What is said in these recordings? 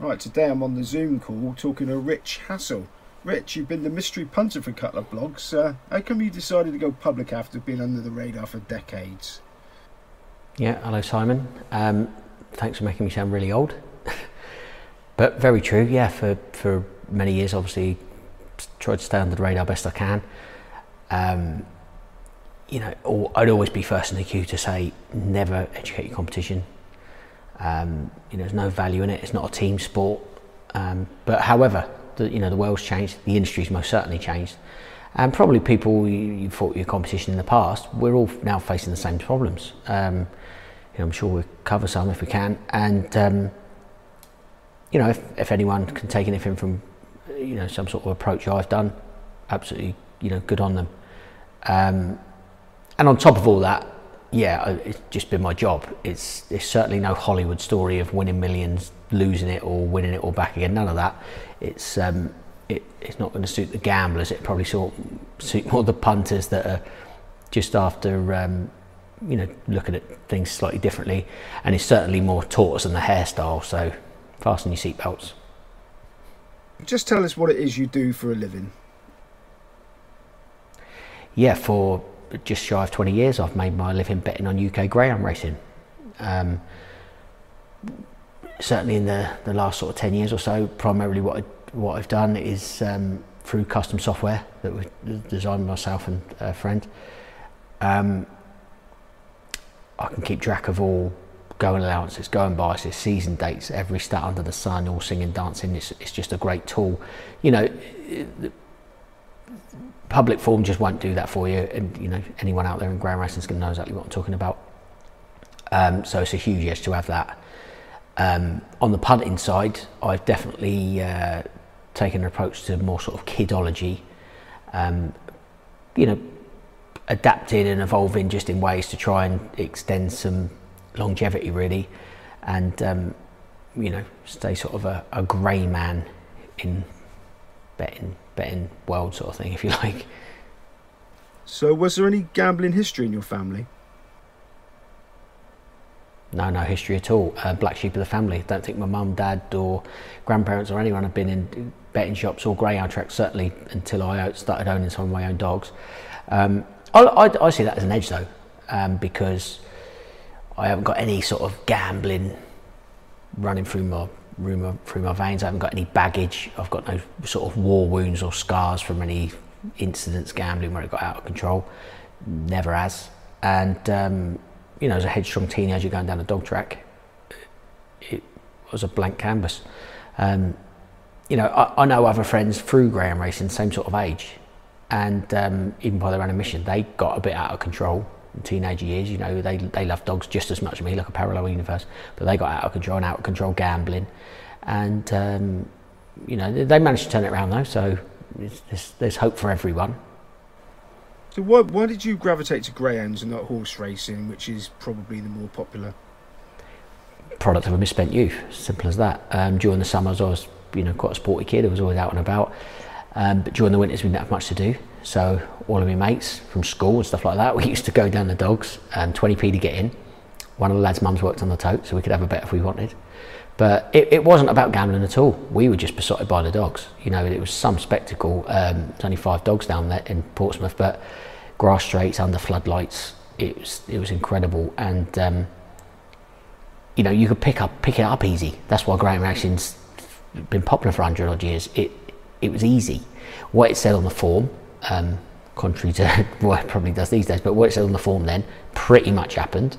Right, today I'm on the Zoom call talking to Rich Hassel. Rich, you've been the mystery punter for a couple of blogs. Uh, how come you decided to go public after being under the radar for decades? Yeah, hello Simon. Um, thanks for making me sound really old. but very true, yeah, for, for many years obviously tried to stay under the radar best I can. Um, you know, I'd always be first in the queue to say never educate your competition. Um, you know, there's no value in it. It's not a team sport. Um, but however, the, you know, the world's changed. The industry's most certainly changed. And probably people you, you fought your competition in the past, we're all now facing the same problems. Um, you know, I'm sure we'll cover some if we can. And, um, you know, if, if anyone can take anything from, you know, some sort of approach I've done, absolutely, you know, good on them. Um, and on top of all that, yeah, it's just been my job. It's it's certainly no Hollywood story of winning millions, losing it, or winning it all back again. None of that. It's um, it, it's not going to suit the gamblers. It probably sort suit more the punters that are just after um, you know looking at things slightly differently, and it's certainly more tortoise than the hairstyle. So fasten your seatbelts. Just tell us what it is you do for a living. Yeah, for just shy of 20 years, I've made my living betting on UK greyhound racing. Um, certainly in the, the last sort of 10 years or so, primarily what, I, what I've done is um, through custom software that we designed myself and a friend. Um, I can keep track of all going allowances, going biases, season dates, every stat under the sun, all singing, dancing. It's, it's just a great tool. You know, public form just won't do that for you. And you know, anyone out there in greyhound racing is going to know exactly what I'm talking about. Um, so it's a huge yes to have that. Um, on the punting side, I've definitely uh, taken an approach to more sort of kidology. Um, you know, adapting and evolving just in ways to try and extend some longevity, really, and um, you know, stay sort of a, a grey man in betting betting world sort of thing, if you like. So, was there any gambling history in your family? No, no history at all. Uh, black sheep of the family. Don't think my mum, dad, or grandparents or anyone have been in betting shops or greyhound tracks. Certainly until I started owning some of my own dogs. Um, I, I, I, see that as an edge though, um, because I haven't got any sort of gambling running through my my, through my veins. I haven't got any baggage. I've got no sort of war wounds or scars from any incidents gambling where it got out of control. Never has. And um, you know, as a headstrong teenager going down a dog track, it was a blank canvas. Um, you know, I, I, know other friends through greyhound racing, same sort of age, and um, even by their own admission, they got a bit out of control teenager years. You know, they they love dogs just as much as me, like a parallel universe. But they got out of control and out of control gambling, and um, you know they managed to turn it around though. So there's, there's hope for everyone. So why why did you gravitate to greyhounds and not horse racing, which is probably the more popular? Product of a misspent youth, simple as that. Um, during the summers, I was you know quite a sporty kid. I was always out and about. Um, but during the winters, we didn't have much to do. So all of my mates from school and stuff like that, we used to go down the dogs, and 20p to get in. One of the lads' mums worked on the tote, so we could have a bet if we wanted. But it, it wasn't about gambling at all. We were just besotted by the dogs. You know, it was some spectacle. Um, there's only five dogs down there in Portsmouth, but grass straights under floodlights. It was it was incredible, and um, you know you could pick up pick it up easy. That's why greyhound racing's been popular for hundred odd years. It it was easy. What it said on the form um, contrary to what it probably does these days. But what it said on the form then pretty much happened.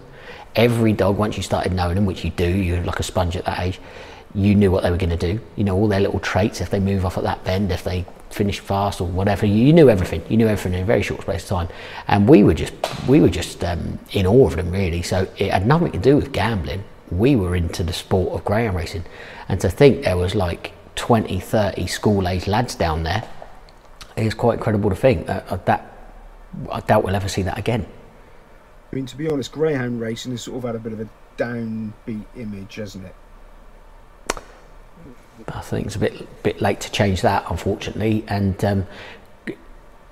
Every dog, once you started knowing them, which you do, you're like a sponge at that age, you knew what they were going to do. You know all their little traits, if they move off at that bend, if they finish fast or whatever. You, knew everything. You knew everything in a very short space of time. And we were just, we were just um, in awe of them, really. So it had nothing to do with gambling. We were into the sport of greyhound racing. And to think there was like 20, 30 school-age lads down there it's quite incredible to think that, uh, that I doubt we'll ever see that again. I mean, to be honest, greyhound racing has sort of had a bit of a downbeat image, hasn't it? I think it's a bit bit late to change that, unfortunately. And um,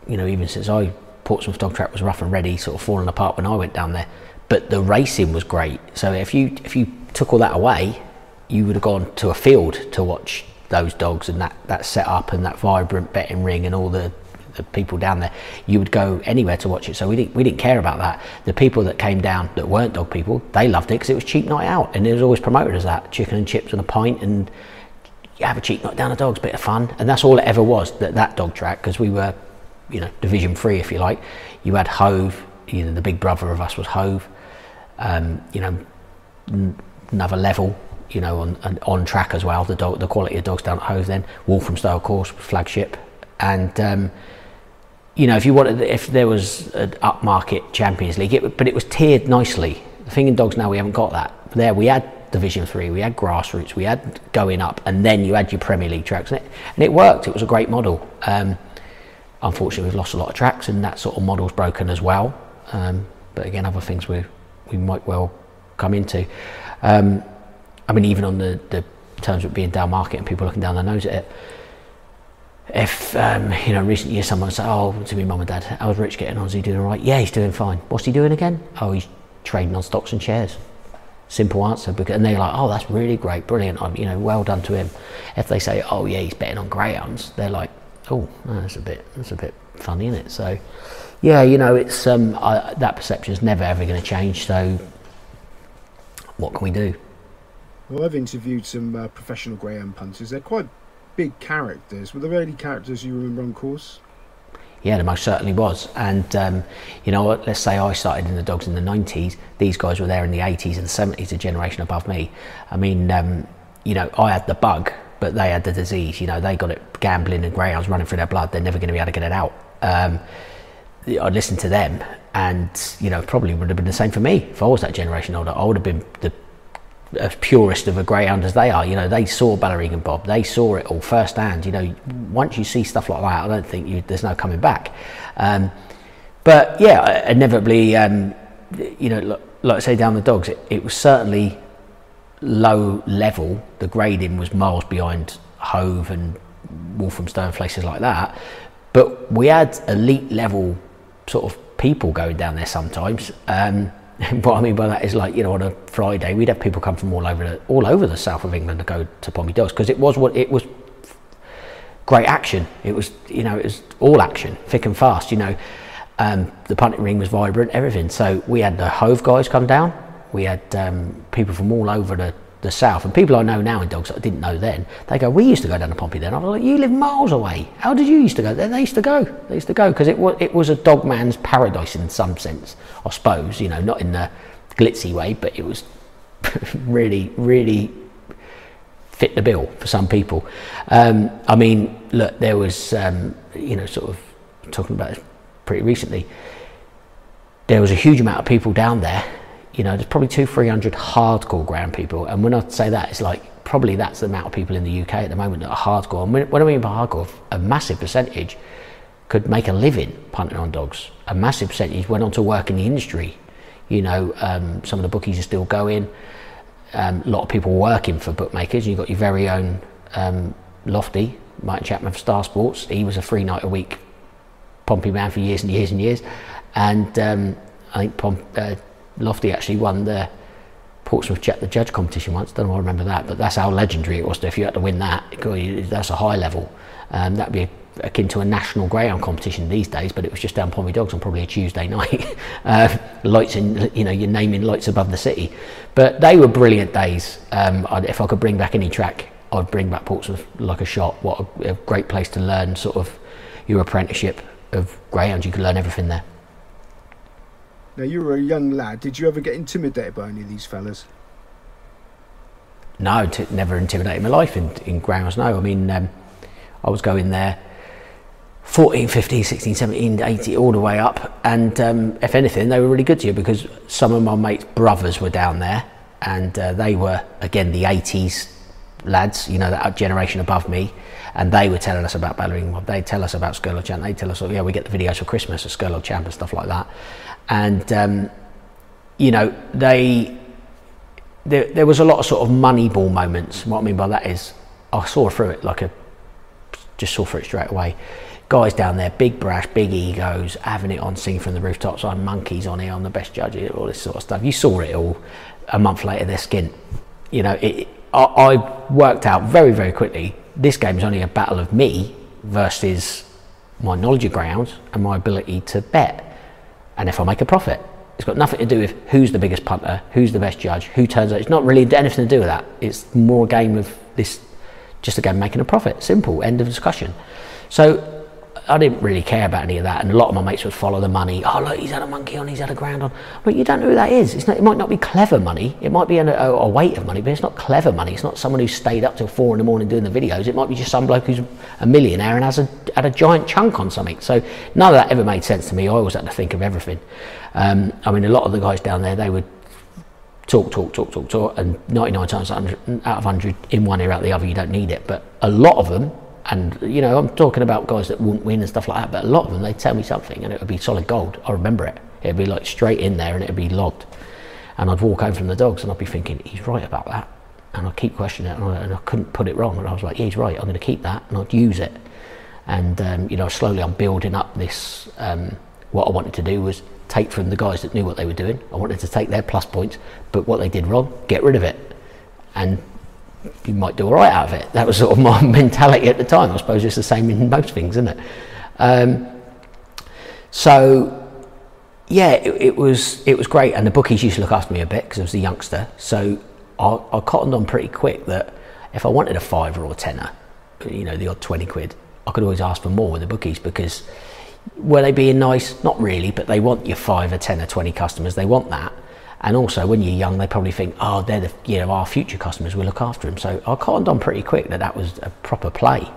you know, even since I Portsmouth Dog Track was rough and ready, sort of falling apart when I went down there. But the racing was great. So if you if you took all that away, you would have gone to a field to watch those dogs and that, that setup and that vibrant betting ring and all the, the people down there. You would go anywhere to watch it. So we didn't, we didn't care about that. The people that came down that weren't dog people, they loved it because it was cheap night out and it was always promoted as that chicken and chips and a pint and you have a cheap night down the dogs, bit of fun. And that's all it ever was, that, that dog track, because we were, you know, division three, if you like. You had Hove, you know, the big brother of us was Hove. Um, you know, n- another level you know, on, on track as well. The dog, the quality of dogs down at Hove then. Walthamstow, of course, flagship. And, um, you know, if you wanted, if there was an upmarket Champions League, it, but it was tiered nicely. The thing in dogs now, we haven't got that. There, we had Division Three, we had grassroots, we had going up, and then you had your Premier League tracks, and it, and it worked. It was a great model. Um, unfortunately, we've lost a lot of tracks, and that sort of model's broken as well. Um, but again, other things we we might well come into. Um, I mean, even on the, the terms of being down market and people looking down their nose at it. If, um, you know, recent years someone said, oh, to me mum and dad, how's Rich getting on? Is he doing all right? Yeah, he's doing fine. What's he doing again? Oh, he's trading on stocks and shares. Simple answer. Because, and they're like, oh, that's really great, brilliant. I'm, you know, well done to him. If they say, oh, yeah, he's betting on greyhounds, they're like, oh, that's a bit, that's a bit funny, isn't it? So, yeah, you know, it's um, I, that perception is never ever going to change. So, what can we do? Well, I've interviewed some uh, professional greyhound punters. They're quite big characters. Were there any characters you remember on course? Yeah, there most certainly was. And, um, you know, let's say I started in the dogs in the 90s, these guys were there in the 80s and 70s, a generation above me. I mean, um, you know, I had the bug, but they had the disease. You know, they got it gambling and greyhounds running through their blood. They're never going to be able to get it out. Um, I'd listen to them, and, you know, probably would have been the same for me if I was that generation older. I would have been the as purist of a greyhound as they are. You know, they saw Ballyregan Bob, they saw it all firsthand. You know, once you see stuff like that, I don't think you, there's no coming back. Um, but yeah, inevitably, um, you know, like I say, down the dogs, it, it, was certainly low level. The grading was miles behind Hove and Walthamstow and places like that. But we had elite level sort of people going down there sometimes. Um, what I mean by that is like you know on a Friday we'd have people come from all over the, all over the south of England to go to Pompey Dogs because it was what it was great action. It was you know it was all action, thick and fast. You know, um, the punting ring was vibrant, everything. So we had the Hove guys come down. We had um, people from all over the the south. And people I know now in dogs that I didn't know then they go we used to go down to Pompey then. I was like you live miles away. How did you used to go? There they used to go. They used to go because it was it was a dog man's paradise in some sense I suppose you know not in the glitzy way but it was really really fit the bill for some people. Um, I mean look there was um, you know sort of talking about this pretty recently there was a huge amount of people down there you know, there's probably two, three hundred hardcore ground people. And when I say that, it's like probably that's the amount of people in the UK at the moment that are hardcore. And what I mean by hardcore, a massive percentage could make a living punting on dogs. A massive percentage went on to work in the industry. You know, um, some of the bookies are still going. Um, a lot of people working for bookmakers. You've got your very own um, Lofty, Mike Chapman for Star Sports. He was a three night a week Pompey man for years and years and years. And um, I think Pom- uh, Lofty actually won the Portsmouth Jet the Judge competition once. Don't know I remember that, but that's how legendary it was. If you had to win that, that's a high level. Um, that'd be akin to a national greyhound competition these days, but it was just down Pompey Dogs on probably a Tuesday night. uh, lights in, you know, you're naming lights above the city. But they were brilliant days. Um, if I could bring back any track, I'd bring back Portsmouth like a shot. What a, a great place to learn sort of your apprenticeship of greyhounds. You could learn everything there. Now, you were a young lad. Did you ever get intimidated by any of these fellas? No, t- never intimidated my life in, in grounds. No, I mean, um, I was going there 14, 15, 16, 17, 18, all the way up. And um, if anything, they were really good to you because some of my mates' brothers were down there and uh, they were, again, the 80s lads, you know, that generation above me. And they were telling us about Ballyregan. They'd tell us about Scurlogue Champ. They'd tell us, oh, yeah, we get the videos for Christmas of Scurlogue Champ and stuff like that and um, you know they there, there was a lot of sort of money ball moments. What I mean by that is I saw through it like a just saw through it straight away. Guys down there, big brash, big egos, having it on sing from the rooftops on monkeys on here on the best judges, all this sort of stuff. You saw it all. A month later, they're skint. You know, it, I, I worked out very, very quickly this game is only a battle of me versus my knowledge of grounds and my ability to bet. And if I make a profit, it's got nothing to do with who's the biggest punter, who's the best judge, who turns out. It's not really anything to do with that. It's more a game of this, just a game making a profit. Simple. End of discussion. So I didn't really care about any of that, and a lot of my mates would follow the money. Oh, look, he's had a monkey on, he's had a ground on. But you don't know who that is. Not, it might not be clever money. It might be a, a, a, weight of money, but it's not clever money. It's not someone who stayed up till four in the morning doing the videos. It might be just some bloke who's a millionaire and has a, had a giant chunk on something. So none of that ever made sense to me. I always had to think of everything. Um, I mean, a lot of the guys down there, they would talk, talk, talk, talk, talk, and 99 times out of 100, in one ear, out the other, you don't need it. But a lot of them and you know, I'm talking about guys that wouldn't win and stuff like that. But a lot of them, they'd tell me something, and it would be solid gold. I remember it. It'd be like straight in there, and it'd be logged. And I'd walk home from the dogs, and I'd be thinking, he's right about that. And I'd keep questioning it, and I, and I couldn't put it wrong. And I was like, yeah, he's right. I'm going to keep that, and I'd use it. And um, you know, slowly I'm building up this. Um, what I wanted to do was take from the guys that knew what they were doing. I wanted to take their plus points, but what they did wrong, get rid of it. And you might do all right out of it. That was sort of my mentality at the time. I suppose it's the same in most things, isn't it? Um, so yeah, it, it, was it was great, and the bookies used to look after me a bit because I was a youngster. So I, I cottoned on pretty quick that if I wanted a fiver or a tenner, you know, the odd twenty quid, I could always ask for more with the bookies because were they being nice? Not really, but they want your five or ten or twenty customers. They want that. And also, when you're young, they probably think, oh, they're the, you know, our future customers, we'll look after them. So I cottoned on pretty quick that that was a proper play.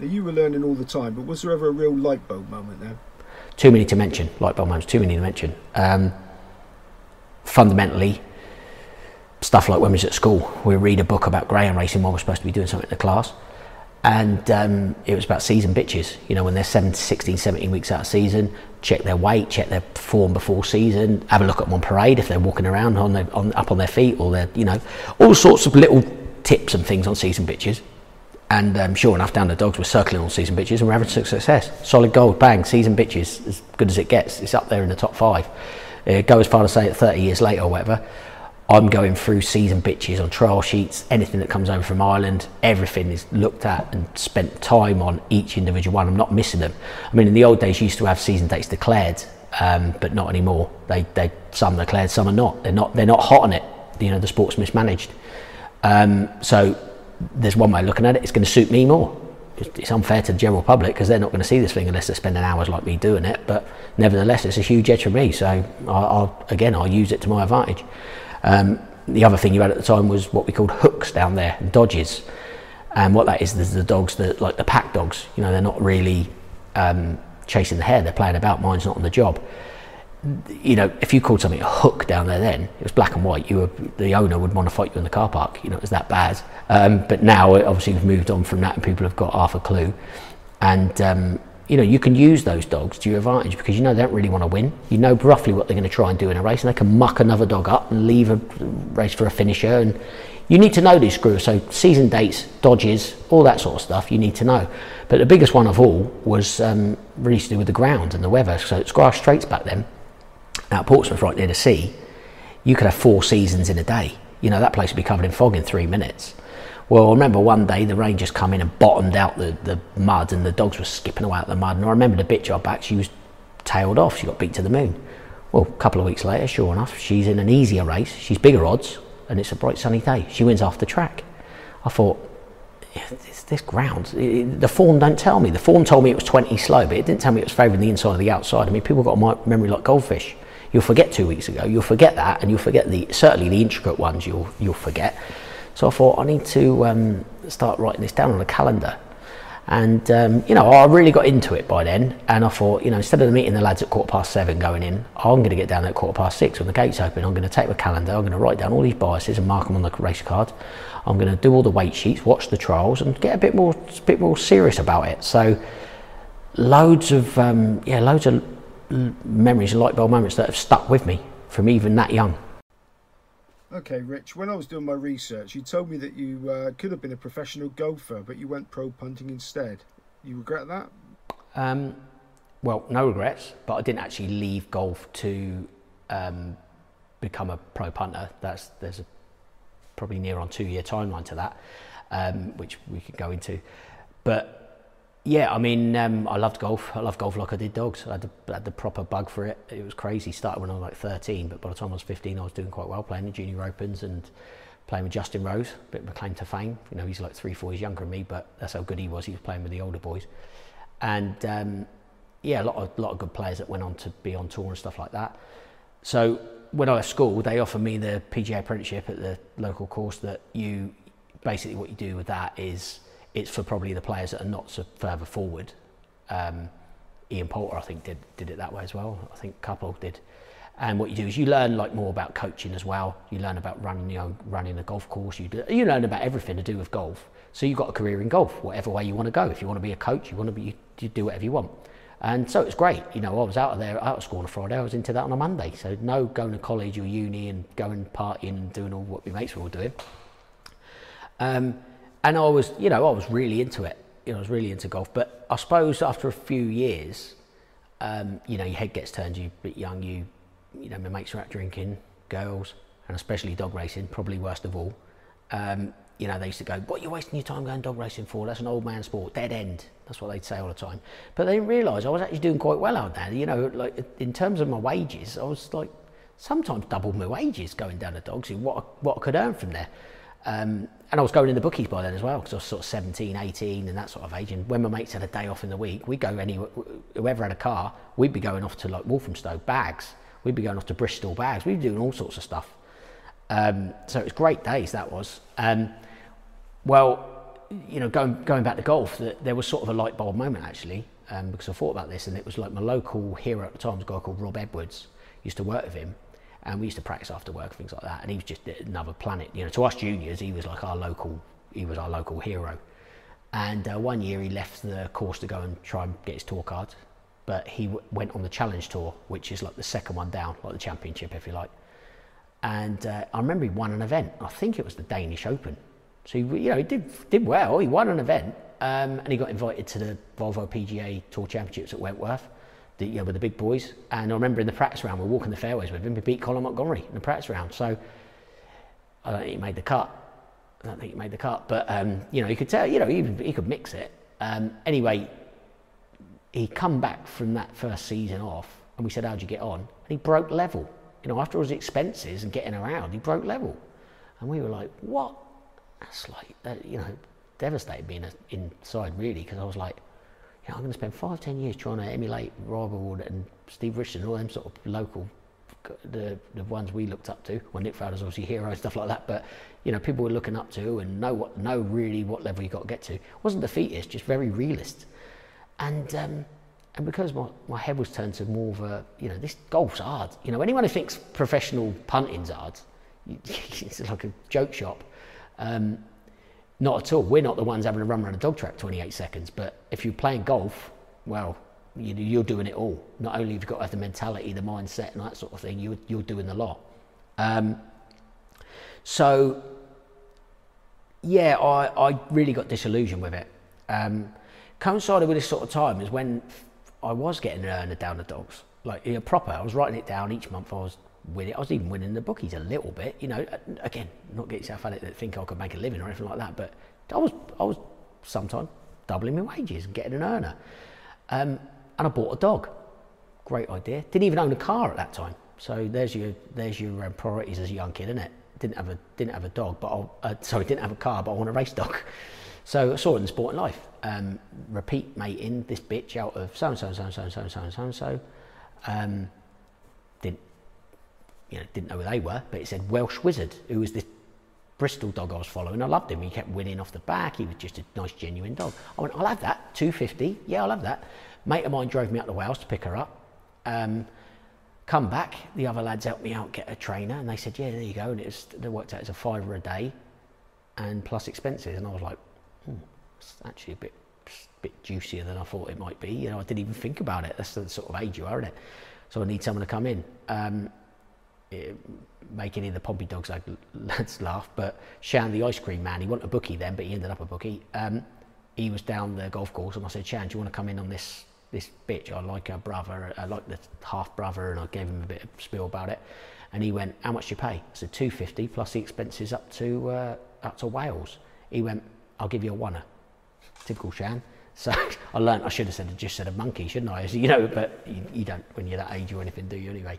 You were learning all the time, but was there ever a real light bulb moment there? Too many to mention. Light bulb moments, too many to mention. Um, fundamentally, stuff like when we was at school, we read a book about greyhound racing while we're supposed to be doing something in the class and um, it was about season bitches. You know, when they're 17, 16, 17 weeks out of season, check their weight, check their form before season, have a look at them on parade if they're walking around on, their, on up on their feet or they're, you know, all sorts of little tips and things on season bitches. And um, sure enough, down the dogs were circling on season bitches and we're having success. Solid gold, bang, season bitches, as good as it gets. It's up there in the top five. Uh, go as far to say it 30 years later or whatever. I'm going through season bitches on trial sheets, anything that comes over from Ireland, everything is looked at and spent time on each individual one. I'm not missing them. I mean, in the old days, you used to have season dates declared, um, but not anymore. They, they, some are declared, some are not. They're not, they're not hot on it. You know, the sport's mismanaged. Um, so there's one way of looking at it. It's going to suit me more. It's unfair to the general public because they're not going to see this thing unless they're spending hours like me doing it. But nevertheless, it's a huge edge for me. So I, I'll, again, I'll use it to my advantage. Um, the other thing you had at the time was what we called hooks down there, dodges. And what that is, is the dogs that, like the pack dogs, you know, they're not really um, chasing the hare, they're playing about, mine's not on the job. You know, if you called something a hook down there then, it was black and white, you were, the owner would want to fight you in the car park, you know, it was that bad. Um, but now, obviously, we've moved on from that and people have got half a clue. And um, you know, you can use those dogs to your advantage because you know they don't really want to win. You know roughly what they're going to try and do in a race, and they can muck another dog up and leave a race for a finisher. And you need to know these screws. So season dates, dodges, all that sort of stuff. You need to know. But the biggest one of all was um, really to do with the ground and the weather. So it's grass straights back then. Now Portsmouth, right near the sea, you could have four seasons in a day. You know that place would be covered in fog in three minutes. Well, I remember one day the rain just come in and bottomed out the, the mud and the dogs were skipping away out the mud. And I remember the bitch I back, she was tailed off. She got beat to the moon. Well, a couple of weeks later, sure enough, she's in an easier race. She's bigger odds and it's a bright sunny day. She wins off the track. I thought, this, this ground, it, the form don't tell me. The form told me it was 20 slow, but it didn't tell me it was favouring the inside or the outside. I mean, people got a memory like goldfish. You'll forget two weeks ago. You'll forget that, and you'll forget the certainly the intricate ones. You'll you'll forget. So I thought I need to um, start writing this down on a calendar. And um, you know, I really got into it by then, and I thought, you know, instead of meeting the lads at quarter past seven going in, I'm going to get down at quarter past six when the gates open. I'm going to take my calendar, I'm going to write down all these biases and mark them on the race card. I'm going to do all the weight sheets, watch the trials, and get a bit more, a bit more serious about it. So, loads of, um, yeah, loads of memories and light bulb moments that have stuck with me from even that young. Okay, Rich, when I was doing my research, you told me that you uh, could have been a professional golfer, but you went pro punting instead. You regret that? Um, well, no regrets, but I didn't actually leave golf to um, become a pro punter. That's there's a probably near on two year timeline to that, um, which we could go into. But yeah, I mean, um, I loved golf. I loved golf like I did dogs. I had, the, had the proper bug for it. It was crazy. Started when I was like 13, but by the time I was 15, I was doing quite well playing the junior opens and playing with Justin Rose, a bit of a claim to fame. You know, he's like three, four years younger than me, but that's how good he was. He was playing with the older boys, and um, yeah, a lot of lot of good players that went on to be on tour and stuff like that. So when I left school, they offered me the PGA apprenticeship at the local course. That you basically what you do with that is it's for probably the players that are not so further forward. Um, Ian Poulter, I think, did did it that way as well. I think couple did. And what you do is you learn like more about coaching as well. You learn about running you know, running a golf course. You do, you learn about everything to do with golf. So you've got a career in golf, whatever way you want to go. If you want to be a coach, you want to be you do whatever you want. And so it's great. You know, I was out of there, out of school on a Friday. I was into that on a Monday. So no going to college or uni and going partying and doing all what my mates were all doing. Um, and I was, you know, I was really into it. You know, I was really into golf. But I suppose after a few years, um, you know, your head gets turned. You're a bit young. You, you know, my mates are out drinking, girls, and especially dog racing. Probably worst of all. Um, you know, they used to go, "What are you wasting your time going dog racing for? That's an old man sport, dead end." That's what they'd say all the time. But they didn't realise I was actually doing quite well out there. You know, like in terms of my wages, I was like sometimes double my wages going down the dogs. What what I could earn from there. Um, and I was going in the bookies by then as well because I was sort of 17, 18 and that sort of age. And when my mates had a day off in the week, we'd go anywhere, whoever had a car, we'd be going off to like Walthamstow, bags. We'd be going off to Bristol, bags. We'd be doing all sorts of stuff. Um, so it was great days, that was. Um, well, you know, going, going back to golf, there was sort of a light bulb moment actually um, because I thought about this and it was like my local hero at the time was a guy called Rob Edwards. used to work with him and we used to practice after work, things like that. And he was just another planet. You know, to us juniors, he was like our local. He was our local hero. And uh, one year he left the course to go and try and get his tour card, but he went on the challenge tour, which is like the second one down, like the championship, if you like. And uh, I remember he won an event. I think it was the Danish Open. So he, you know, he did did well. He won an event, um, and he got invited to the Volvo PGA Tour Championships at Wentworth the, you know, with the big boys. And I remember in the practice round, we are walking the fairways with him. We beat Colin Montgomerie in the practice round. So I don't think he made the cut. I don't think he made the cut, but um, you know, you could tell, you know, he, he could mix it. Um, anyway, he come back from that first season off, and we said, "How'd you get on?" And he broke level. You know, after all his expenses and getting around, he broke level, and we were like, "What?" That's like, you know, devastated being inside really, because I was like, know, I'm going to spend five, ten years trying to emulate Rob Ward and Steve Richardson, all them sort of local, the, the ones we looked up to. Well, Nick Faldo's obviously hero and stuff like that, but you know, people were looking up to and know what, know really what level you got to get to. It wasn't defeatist, just very realist. And um, and because my, my head was turned to more of a, you know, this golf's hard. You know, anyone who thinks professional punting's hard, it's like a joke shop. Um, not at all. We're not the ones having to run around a dog track 28 seconds. But if you're playing golf, well, you, are doing it all. Not only have you got to have the mentality, the mindset, and that sort of thing, you're, you're doing the lot. Um, so, yeah, I, I really got disillusioned with it. Um, coincided with this sort of time is when I was getting an earner down the dogs, like you know, proper. I was writing it down each month. I was with it. I was even winning the bookies a little bit. You know, again, not get yourself at it that think I could make a living or anything like that, but I was I was sometimes doubling my wages and getting an earner. Um, and I bought a dog. Great idea. Didn't even own a car at that time. So there's your there's your um, priorities as a young kid, isn't it? Didn't have a didn't have a dog, but I, uh, sorry, didn't have a car, but I want a race dog. So I saw it in sporting life. Um, repeat mating this bitch out of so and so and so and so and so and so and so and. Um, you know, didn't know who they were, but it said Welsh Wizard, who was this Bristol dog I was following. I loved him. He kept winning off the back. He was just a nice, genuine dog. I went, I'll have that. 250. Yeah, I'll have that. Mate of mine drove me out to Wales to pick her up. Um, come back. The other lads helped me out get a trainer, and they said, yeah, there you go. And it was, worked out as a fiver a day, and plus expenses. And I was like, hmm, it's actually a bit, bit juicier than I thought it might be. You know, I didn't even think about it. That's the sort of age you are, isn't it? So I need someone to come in. Um, Eh, make any of the Pompey dogs lads laugh, but Shan, the ice cream man, he wasn't a bookie then, but he ended up a bookie. Um, he was down the golf course, and I said, Shan, do you want to come in on this this bitch. I like her brother. I like the half brother, and I gave him a bit of spiel about it. And he went, "How much do you pay?" I said, 250 plus the expenses up to uh, up to Wales." He went, "I'll give you a oneer." Typical Shan. So I learned I should have said just said a monkey, shouldn't I? You know, but you, you don't when you're that age or anything, do you anyway?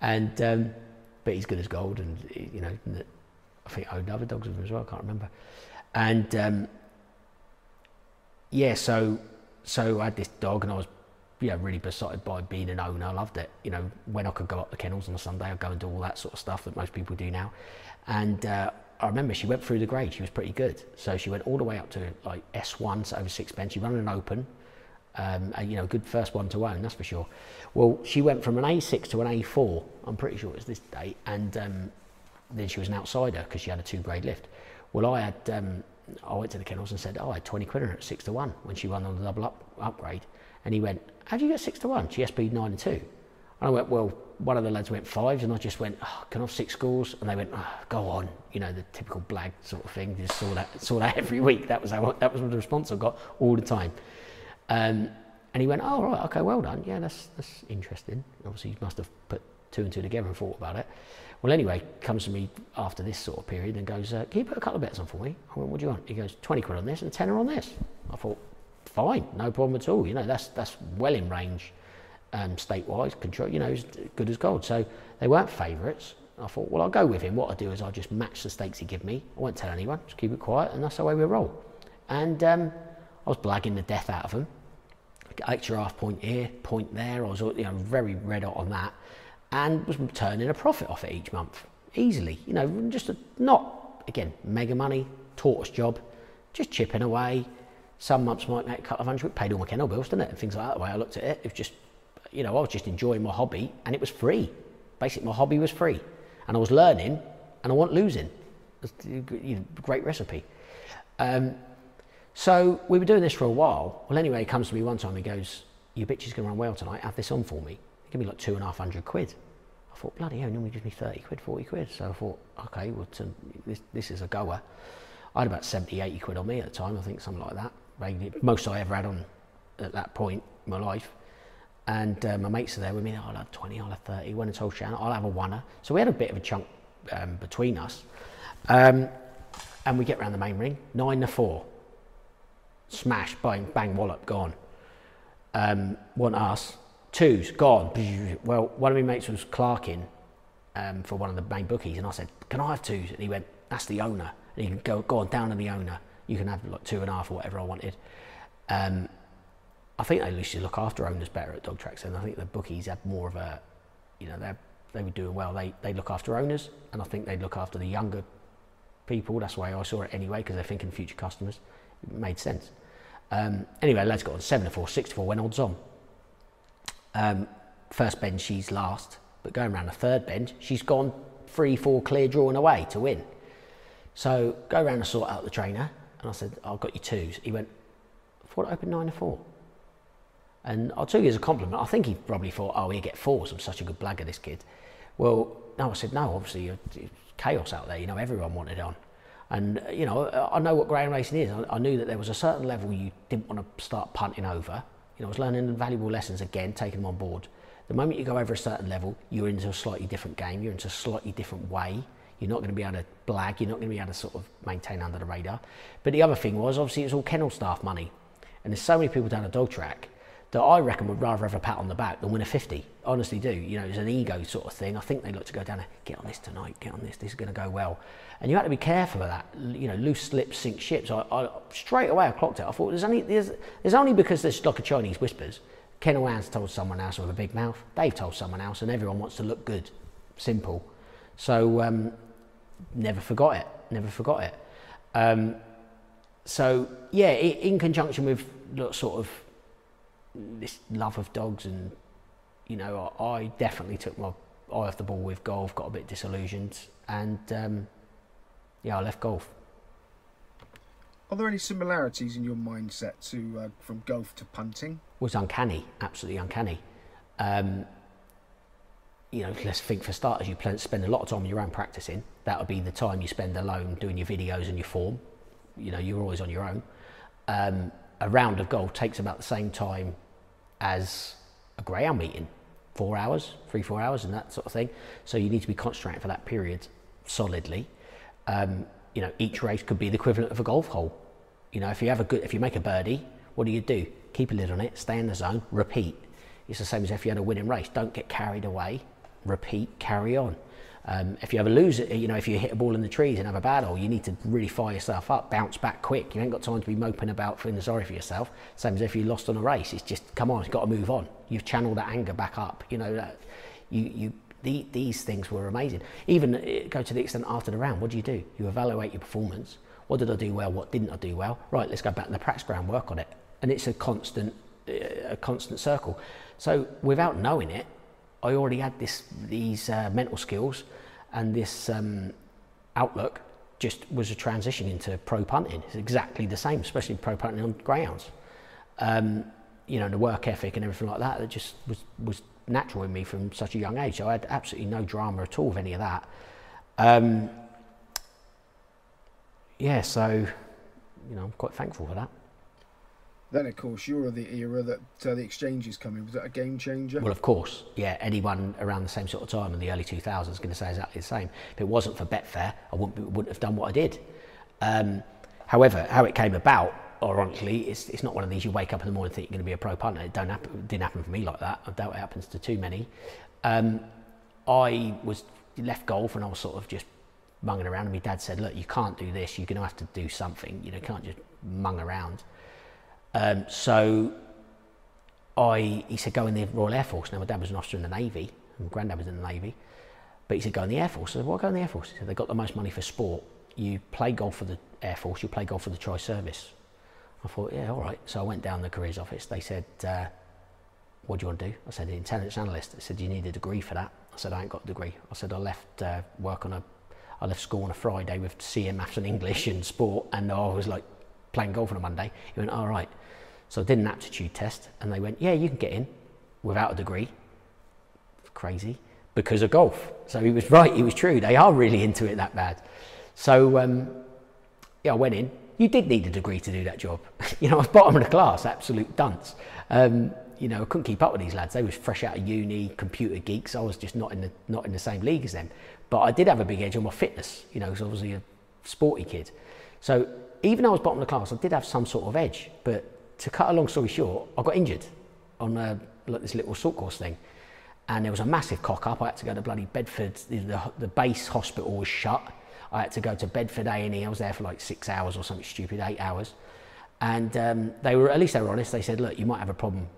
And um, but he's good as gold, and you know, I think I owned other dogs with him as well. I can't remember. And um, yeah, so so I had this dog, and I was yeah really besotted by being an owner. I loved it. You know, when I could go up the kennels on a Sunday, I'd go and do all that sort of stuff that most people do now. And uh, I remember she went through the grade. She was pretty good. So she went all the way up to like S1, so over six pence. She ran an open. Um, you know, good first one to own, that's for sure. Well, she went from an A6 to an A4. I'm pretty sure it was this date, and um, then she was an outsider because she had a two grade lift. Well, I had um, I went to the kennels and said, "Oh, I had 20 quid in her at six to one when she won on the double up, upgrade." And he went, "How do you get six to one?" She SP nine and two. And I went, "Well, one of the lads went fives, and I just went, oh, "Can I have six scores?" And they went, oh, "Go on," you know, the typical blag sort of thing. Just saw that saw that every week. That was how that was what the response I got all the time. Um, and he went, "Oh, right, okay, well done. Yeah, that's that's interesting." Obviously, he must have put two and two together and thought about it. Well, anyway, comes to me after this sort of period and goes, uh, "Can you put a couple of bets on for me?" I went, "What do you want?" He goes, 20 quid on this and a tenner on this." I thought, "Fine, no problem at all. You know, that's that's well in range, um, state-wise control. You know, good as gold." So they weren't favourites. I thought, well, I'll go with him. What I do is I'll just match the stakes he give me. I won't tell anyone. Just keep it quiet, and that's the way we roll. And um, I was blagging the death out of them. Extra half point here, point there. I was you know very red hot on that and was turning a profit off it each month easily. You know, just a, not again mega money, tortoise job, just chipping away. Some months might make a couple of hundred, paid all my kennel bills, didn't it? And things like that. The way I looked at it, it was just, you know, I was just enjoying my hobby, and it was free. Basically, my hobby was free, and I was learning, and I wasn't losing. You know, great recipe. Um, so we were doing this for a while. Well, anyway, he comes to me one time. He goes, "Your bitch is going to run well tonight. Have this on for me." Give me like two and a half hundred quid. I thought, bloody hell, normally gives me 30 quid, 40 quid. So I thought, okay, well, to, this, this is a goer. I had about 70, 80 quid on me at the time, I think, something like that. Maybe most I ever had on at that point in my life. And uh, my mates are there with me, I'll have 20, I'll have 30. Went and told Shannon, I'll have a oneer. So we had a bit of a chunk um, between us. Um, and we get round the main ring, nine to four. Smash, bang, bang, wallop, gone. Um, one us, twos gone. Well, one of my mates was clerking um, for one of the main bookies, and I said, "Can I have twos? And he went, "That's the owner." And he can go go on down to the owner. You can have like two and a half or whatever I wanted. Um, I think they used to look after owners better at dog tracks, and I think the bookies had more of a, you know, they they were doing well. They they look after owners, and I think they look after the younger people. That's why I saw it anyway, because they're thinking future customers. It made sense. Um, anyway, let's go on seven to four, six to four. When odds on. Um, first bend, she's last, but going around the third bend, she's gone three, four clear drawing away to win. So go around and sort out the trainer, and I said, I've got you twos. He went, I thought I opened nine to four. And I took you as a compliment. I think he probably thought, oh, he'll get fours. I'm such a good blagger, this kid. Well, no, I said, no, obviously, chaos out there. You know, everyone wanted on. And, you know, I know what ground racing is. I, I knew that there was a certain level you didn't want to start punting over you know, I was learning valuable lessons again, taking them on board. The moment you go over a certain level, you're into a slightly different game, you're into a slightly different way. You're not going to be able to blag, you're not going to be able to sort of maintain under the radar. But the other thing was, obviously, it was all kennel staff money. And there's so many people down a dog track that I reckon would rather have a pat on the back than win a 50. Honestly do. You know, it's an ego sort of thing. I think they look to go down and get on this tonight, get on this, this is going to go well. And you have to be careful of that. You know, loose slips sink ships. I, I straight away I clocked it. I thought there's only there's, there's only because there's like a Chinese whispers. Kennel Hands told someone else with a big mouth. Dave told someone else, and everyone wants to look good. Simple. So um, never forgot it. Never forgot it. Um, so yeah, in conjunction with sort of this love of dogs and you know I, I, definitely took my eye off the ball with golf got a bit disillusioned and um, yeah I left golf. Are there any similarities in your mindset to uh, from golf to punting? Was uncanny absolutely uncanny. Um, you know let's think for starters you spend a lot of time on your own practicing. That would be the time you spend alone doing your videos and your form. You know you're always on your own. Um, a round of golf takes about the same time as a greyhound meeting, four hours, three, four hours, and that sort of thing. So you need to be concentrating for that period solidly. Um, you know, each race could be the equivalent of a golf hole. You know, if you have a good, if you make a birdie, what do you do? Keep a lid on it, stay in the zone, repeat. It's the same as if you had a winning race. Don't get carried away. Repeat, carry on. Um, if you have a loser, you know, if you hit a ball in the trees and have a battle, you need to really fire yourself up, bounce back quick. You ain't got time to be moping about feeling sorry for yourself. Same as if you lost on a race. It's just come on, you've got to move on. You've channeled that anger back up. You know that you you the, these things were amazing. Even uh, go to the extent after the round. What do you do? You evaluate your performance. What did I do well? What didn't I do well? Right, let's go back to the practice ground, work on it, and it's a constant uh, a constant circle. So without knowing it, I already had this these uh, mental skills and this um, outlook just was a transition into pro punting. It's exactly the same, especially pro punting on greyhounds. Um, you know, the work ethic and everything like that, that just was, was natural in me from such a young age. So I had absolutely no drama at all of any of that. Um, yeah, so, you know, I'm quite thankful for that. Then, of course, you're the era that uh, the exchanges come in. Was that a game changer? Well, of course, yeah. Anyone around the same sort of time in the early 2000s is going to say exactly the same. If it wasn't for Betfair, I wouldn't, wouldn't have done what I did. Um, however, how it came about, ironically, it's, it's not one of these you wake up in the morning and think you're going to be a pro punter. It, don't happen, didn't happen for me like that. I doubt it happens to too many. Um, I was left golf and I was sort of just munging around, and my dad said, "Look, you can't do this. You're going to have to do something. You know, you can't just mung around." Um, so I, he said, go in the Royal Air Force. Now, my dad was an officer in the Navy, and my granddad was in the Navy. But he said, go in the Air Force. I said, why go in the Air Force? He said, they've got the most money for sport. You play golf for the Air Force, you play golf for the Tri Service. I thought, yeah, all right. So I went down the careers office. They said, uh, what do you want to do? I said, intelligence analyst. They said, you need a degree for that? I said, I ain't got a degree. I said, I left uh, work on a, I left school on a Friday with CM maths and English and sport, and I was like playing golf on a Monday. He went, all right. So I did an aptitude test and they went, yeah, you can get in without a degree. Crazy. Because of golf. So he was right, he was true. They are really into it that bad. So um, yeah, I went in. You did need a degree to do that job. you know, I was bottom of the class, absolute dunce. Um, you know, I couldn't keep up with these lads. They was fresh out of uni, computer geeks. I was just not in the not in the same league as them. But I did have a big edge on my fitness. You know, because obviously a sporty kid. So even though I was bottom of the class, I did have some sort of edge. But to cut a long story short, I got injured on a, like this little salt course thing. And there was a massive cock up. I had to go to bloody Bedford. The, the, the base hospital was shut. I had to go to Bedford A&E. I was there for like six hours or something stupid, eight hours. And um, they were, at least they were honest. They said, look, you might have a problem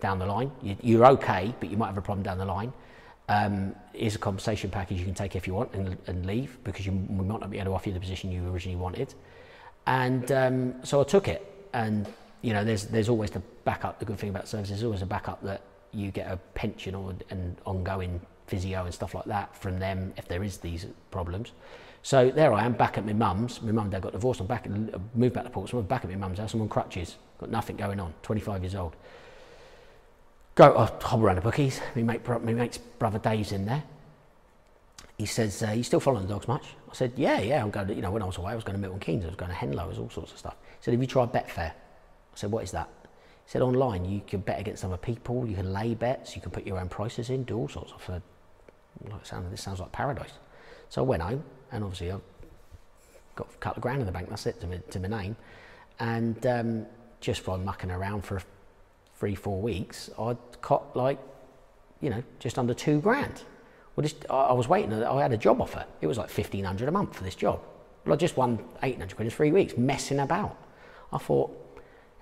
down the line. You, are okay, but you might have a problem down the line. Um, here's a compensation package you can take if you want and, and leave because you, we might not be able to offer you the position you originally wanted. And um, so I took it. And you know, there's there's always the backup. The good thing about services is always a backup that you get a pension or an ongoing physio and stuff like that from them if there is these problems. So there I am back at my mum's. My mum and dad got divorced. I'm back, moved back to Portsmouth. Back at my mum's house. I'm on crutches. Got nothing going on. 25 years old. Go oh, hobble around the bookies. My, mate, mate's brother Dave's in there. He says, uh, "You still following the dogs much?" I said, "Yeah, yeah. I'm going. To, you know, when I was away, I was going to Milton Keynes. I was going to Henlow. was all sorts of stuff." He said, "Have you tried Betfair?" I said, what is that? He said, online, you can bet against other people, you can lay bets, you can put your own prices in, do all sorts. of, said, like, sound, this sounds like paradise. So I went home, and obviously I got a couple of grand in the bank, that's it, to my, to my name. And um, just by mucking around for three, four weeks, I'd caught like, you know, just under two grand. Well, just, I, was waiting, I had a job offer. It was like 1500 a month for this job. Well, I just won 800 quid in three weeks, messing about. I thought,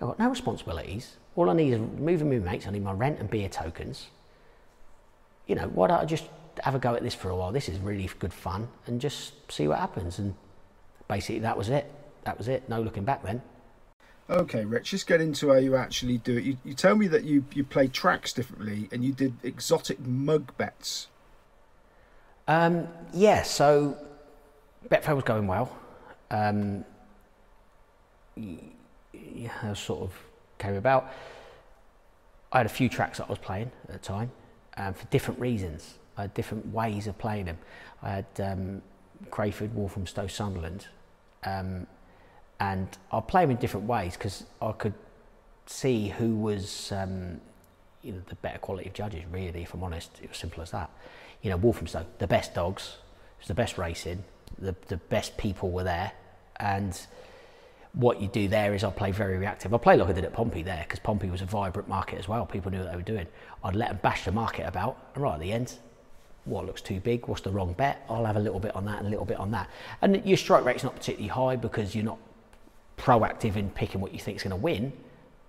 I've got no responsibilities. All I need is moving my mates. I need my rent and beer tokens. You know, why don't I just have a go at this for a while? This is really good fun and just see what happens. And basically, that was it. That was it. No looking back then. Okay, Rich, just get into how you actually do it. You, you tell me that you, you play tracks differently and you did exotic mug bets. Um, yeah, so Betfair was going well. Um, yeah, sort of came about. I had a few tracks that I was playing at the time um, for different reasons. I had different ways of playing them. I had um, Crayford, Walthamstow, Sunderland, um, and I'll play them in different ways because I could see who was um, you know, the better quality of judges, really, if I'm honest. It was simple as that. You know, Walthamstow, the best dogs, it was the best racing, the, the best people were there. And what you do there is I play very reactive. I play like I did at Pompey there because Pompey was a vibrant market as well. People knew what they were doing. I'd let them bash the market about, and right at the end, what looks too big? What's the wrong bet? I'll have a little bit on that and a little bit on that. And your strike rate's not particularly high because you're not proactive in picking what you think is going to win,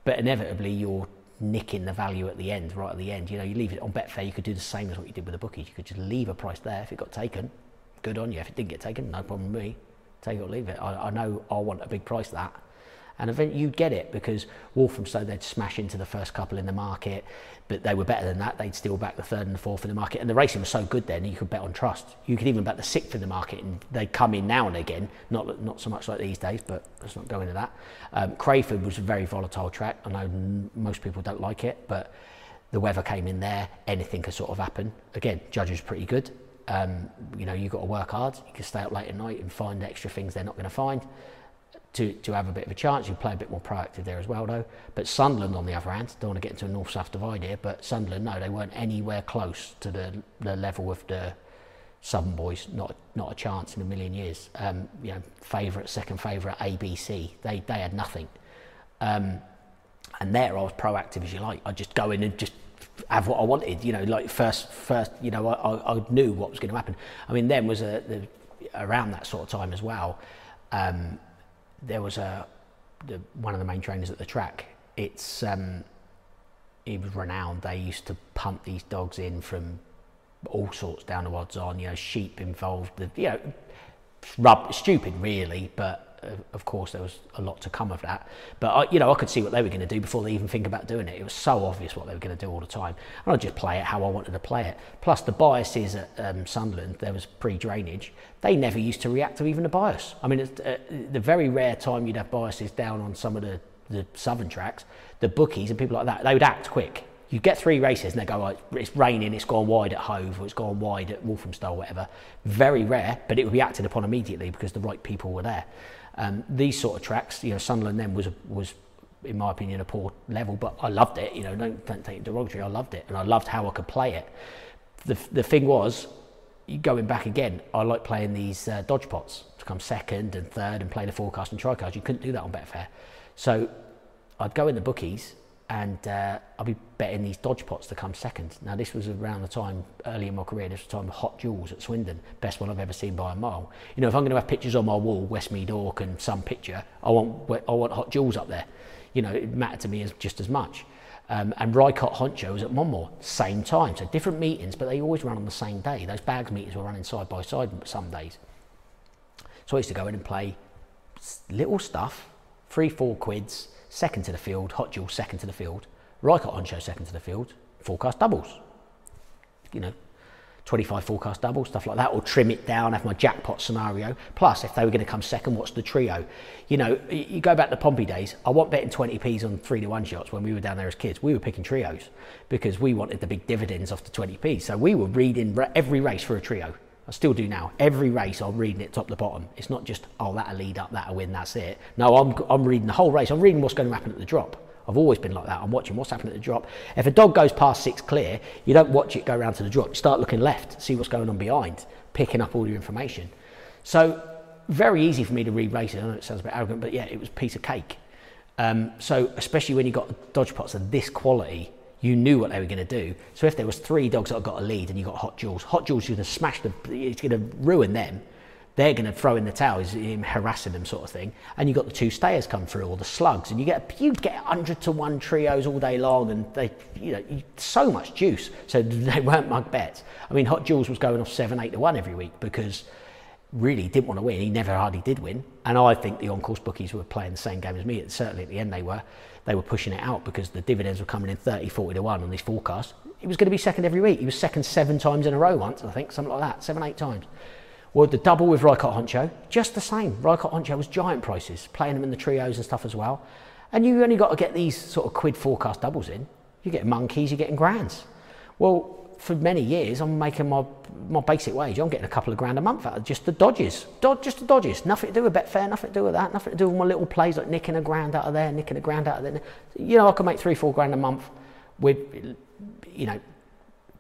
but inevitably you're nicking the value at the end, right at the end. You know, you leave it on Betfair, you could do the same as what you did with the bookies. You could just leave a price there. If it got taken, good on you. If it didn't get taken, no problem with me. Take it or leave it. I, I know I want a big price that and you'd get it because Walthamstow they'd smash into the first couple in the market, but they were better than that. They'd steal back the third and the fourth in the market, and the racing was so good then you could bet on trust. You could even bet the sixth in the market, and they'd come in now and again. Not not so much like these days, but let's not go into that. Um, Crayford was a very volatile track. I know most people don't like it, but the weather came in there. Anything could sort of happen. Again, judges pretty good. Um, you know, you've got to work hard. You can stay up late at night and find extra things they're not going to find to, to have a bit of a chance. You play a bit more proactive there as well, though. But Sunderland, on the other hand, don't want to get into a north-south divide here, but Sunderland, no, they weren't anywhere close to the, the level of the Southern boys. Not not a chance in a million years. Um, you know, favourite, second favourite, ABC. They they had nothing. Um, and there, I was proactive as you like. I just go in and just have what I wanted. You know, like first first, you know, I, I knew what was going to happen. I mean, then was a the, around that sort of time as well. Um, there was a the, one of the main trainers at the track. It's um, he was renowned. They used to pump these dogs in from all sorts down the odds on. You know, sheep involved. The, you know, rub, stupid really, but of course there was a lot to come of that. But I, you know, I could see what they were going to do before they even think about doing it. It was so obvious what they were going to do all the time, and I'd just play it how I wanted to play it. Plus the biases at um, Sunderland, there was pre-drainage. They never used to react to even a bias. I mean, it's, uh, the very rare time you'd have biases down on some of the the southern tracks, the bookies and people like that, they would act quick you get three races and they go, oh, it's raining, it's gone wide at Hove or it's gone wide at Walthamstow whatever. Very rare, but it would be acted upon immediately because the right people were there. Um, these sort of tracks, you know, Sunderland then was was in my opinion a poor level, but I loved it. You know, don't don't take it derogatory. I loved it, and I loved how I could play it. The the thing was, going back again, I like playing these uh, dodge pots to come second and third and play the forecast and tricasts. You couldn't do that on Betfair, so I'd go in the bookies and uh, I'll be betting these dodge pots to come second. Now this was around the time early in my career. This was the time of Hot Jewels at Swindon, best one I've ever seen by a mile. You know, if I'm going to have pictures on my wall, Westmead Hawk and some picture, I want I want Hot Jewels up there. You know, it mattered to me as just as much. Um, and Rycott Honcho was at Monmore, same time. So different meetings, but they always run on the same day. Those BAGS meetings were running side by side some days. So I used to go in and play little stuff, three, four quids, second to the field, Hot Jewel second to the field, Rycott Show. second to the field, forecast doubles. You know, 25 forecast doubles, stuff like that, or trim it down, have my jackpot scenario. Plus, if they were going to come second, what's the trio? You know, you go back to Pompey days, I want betting 20p's on 3 to 1 shots when we were down there as kids. We were picking trios because we wanted the big dividends off the 20p. So we were reading every race for a trio. I still do now. Every race, I'm reading it top to bottom. It's not just, oh, that'll lead up, that'll win, that's it. No, I'm, I'm reading the whole race. I'm reading what's going to happen at the drop. I've always been like that. I'm watching what's happening at the drop. If a dog goes past six clear, you don't watch it go around to the drop. You start looking left, see what's going on behind, picking up all your information. So, very easy for me to read races. I know it sounds a bit arrogant, but yeah, it was piece of cake. Um, so, especially when you've got dodge pots of this quality, you knew what they were going to do. So if there was three dogs that got a lead and you got Hot Jewels, Hot Jewels is going to smash them, it's going to ruin them. They're going to throw in the towel, him harassing them sort of thing. And you got the two stayers come through, or the slugs, and you get you get hundred to one trios all day long, and they you know so much juice. So they weren't mug bets. I mean, Hot Jewels was going off seven, eight to one every week because really didn't want to win. He never hardly did win. And I think the on-course bookies were playing the same game as me. Certainly at the end they were. They were pushing it out because the dividends were coming in 30, 40 to 1 on these forecasts. He was going to be second every week. He was second seven times in a row once, I think, something like that. Seven, eight times. Well, the double with Rycott Honcho, just the same. Rycott Honcho was giant prices, playing them in the trios and stuff as well. And you only got to get these sort of quid forecast doubles in. You get monkeys, you're getting grands. Well, for many years, I'm making my, my basic wage. I'm getting a couple of grand a month out of just the dodges. Dod, just the dodges. Nothing to do with Betfair, nothing to do with that. Nothing to do with my little plays like nicking a grand out of there, nicking a grand out of there. You know, I can make three, four grand a month with, you know,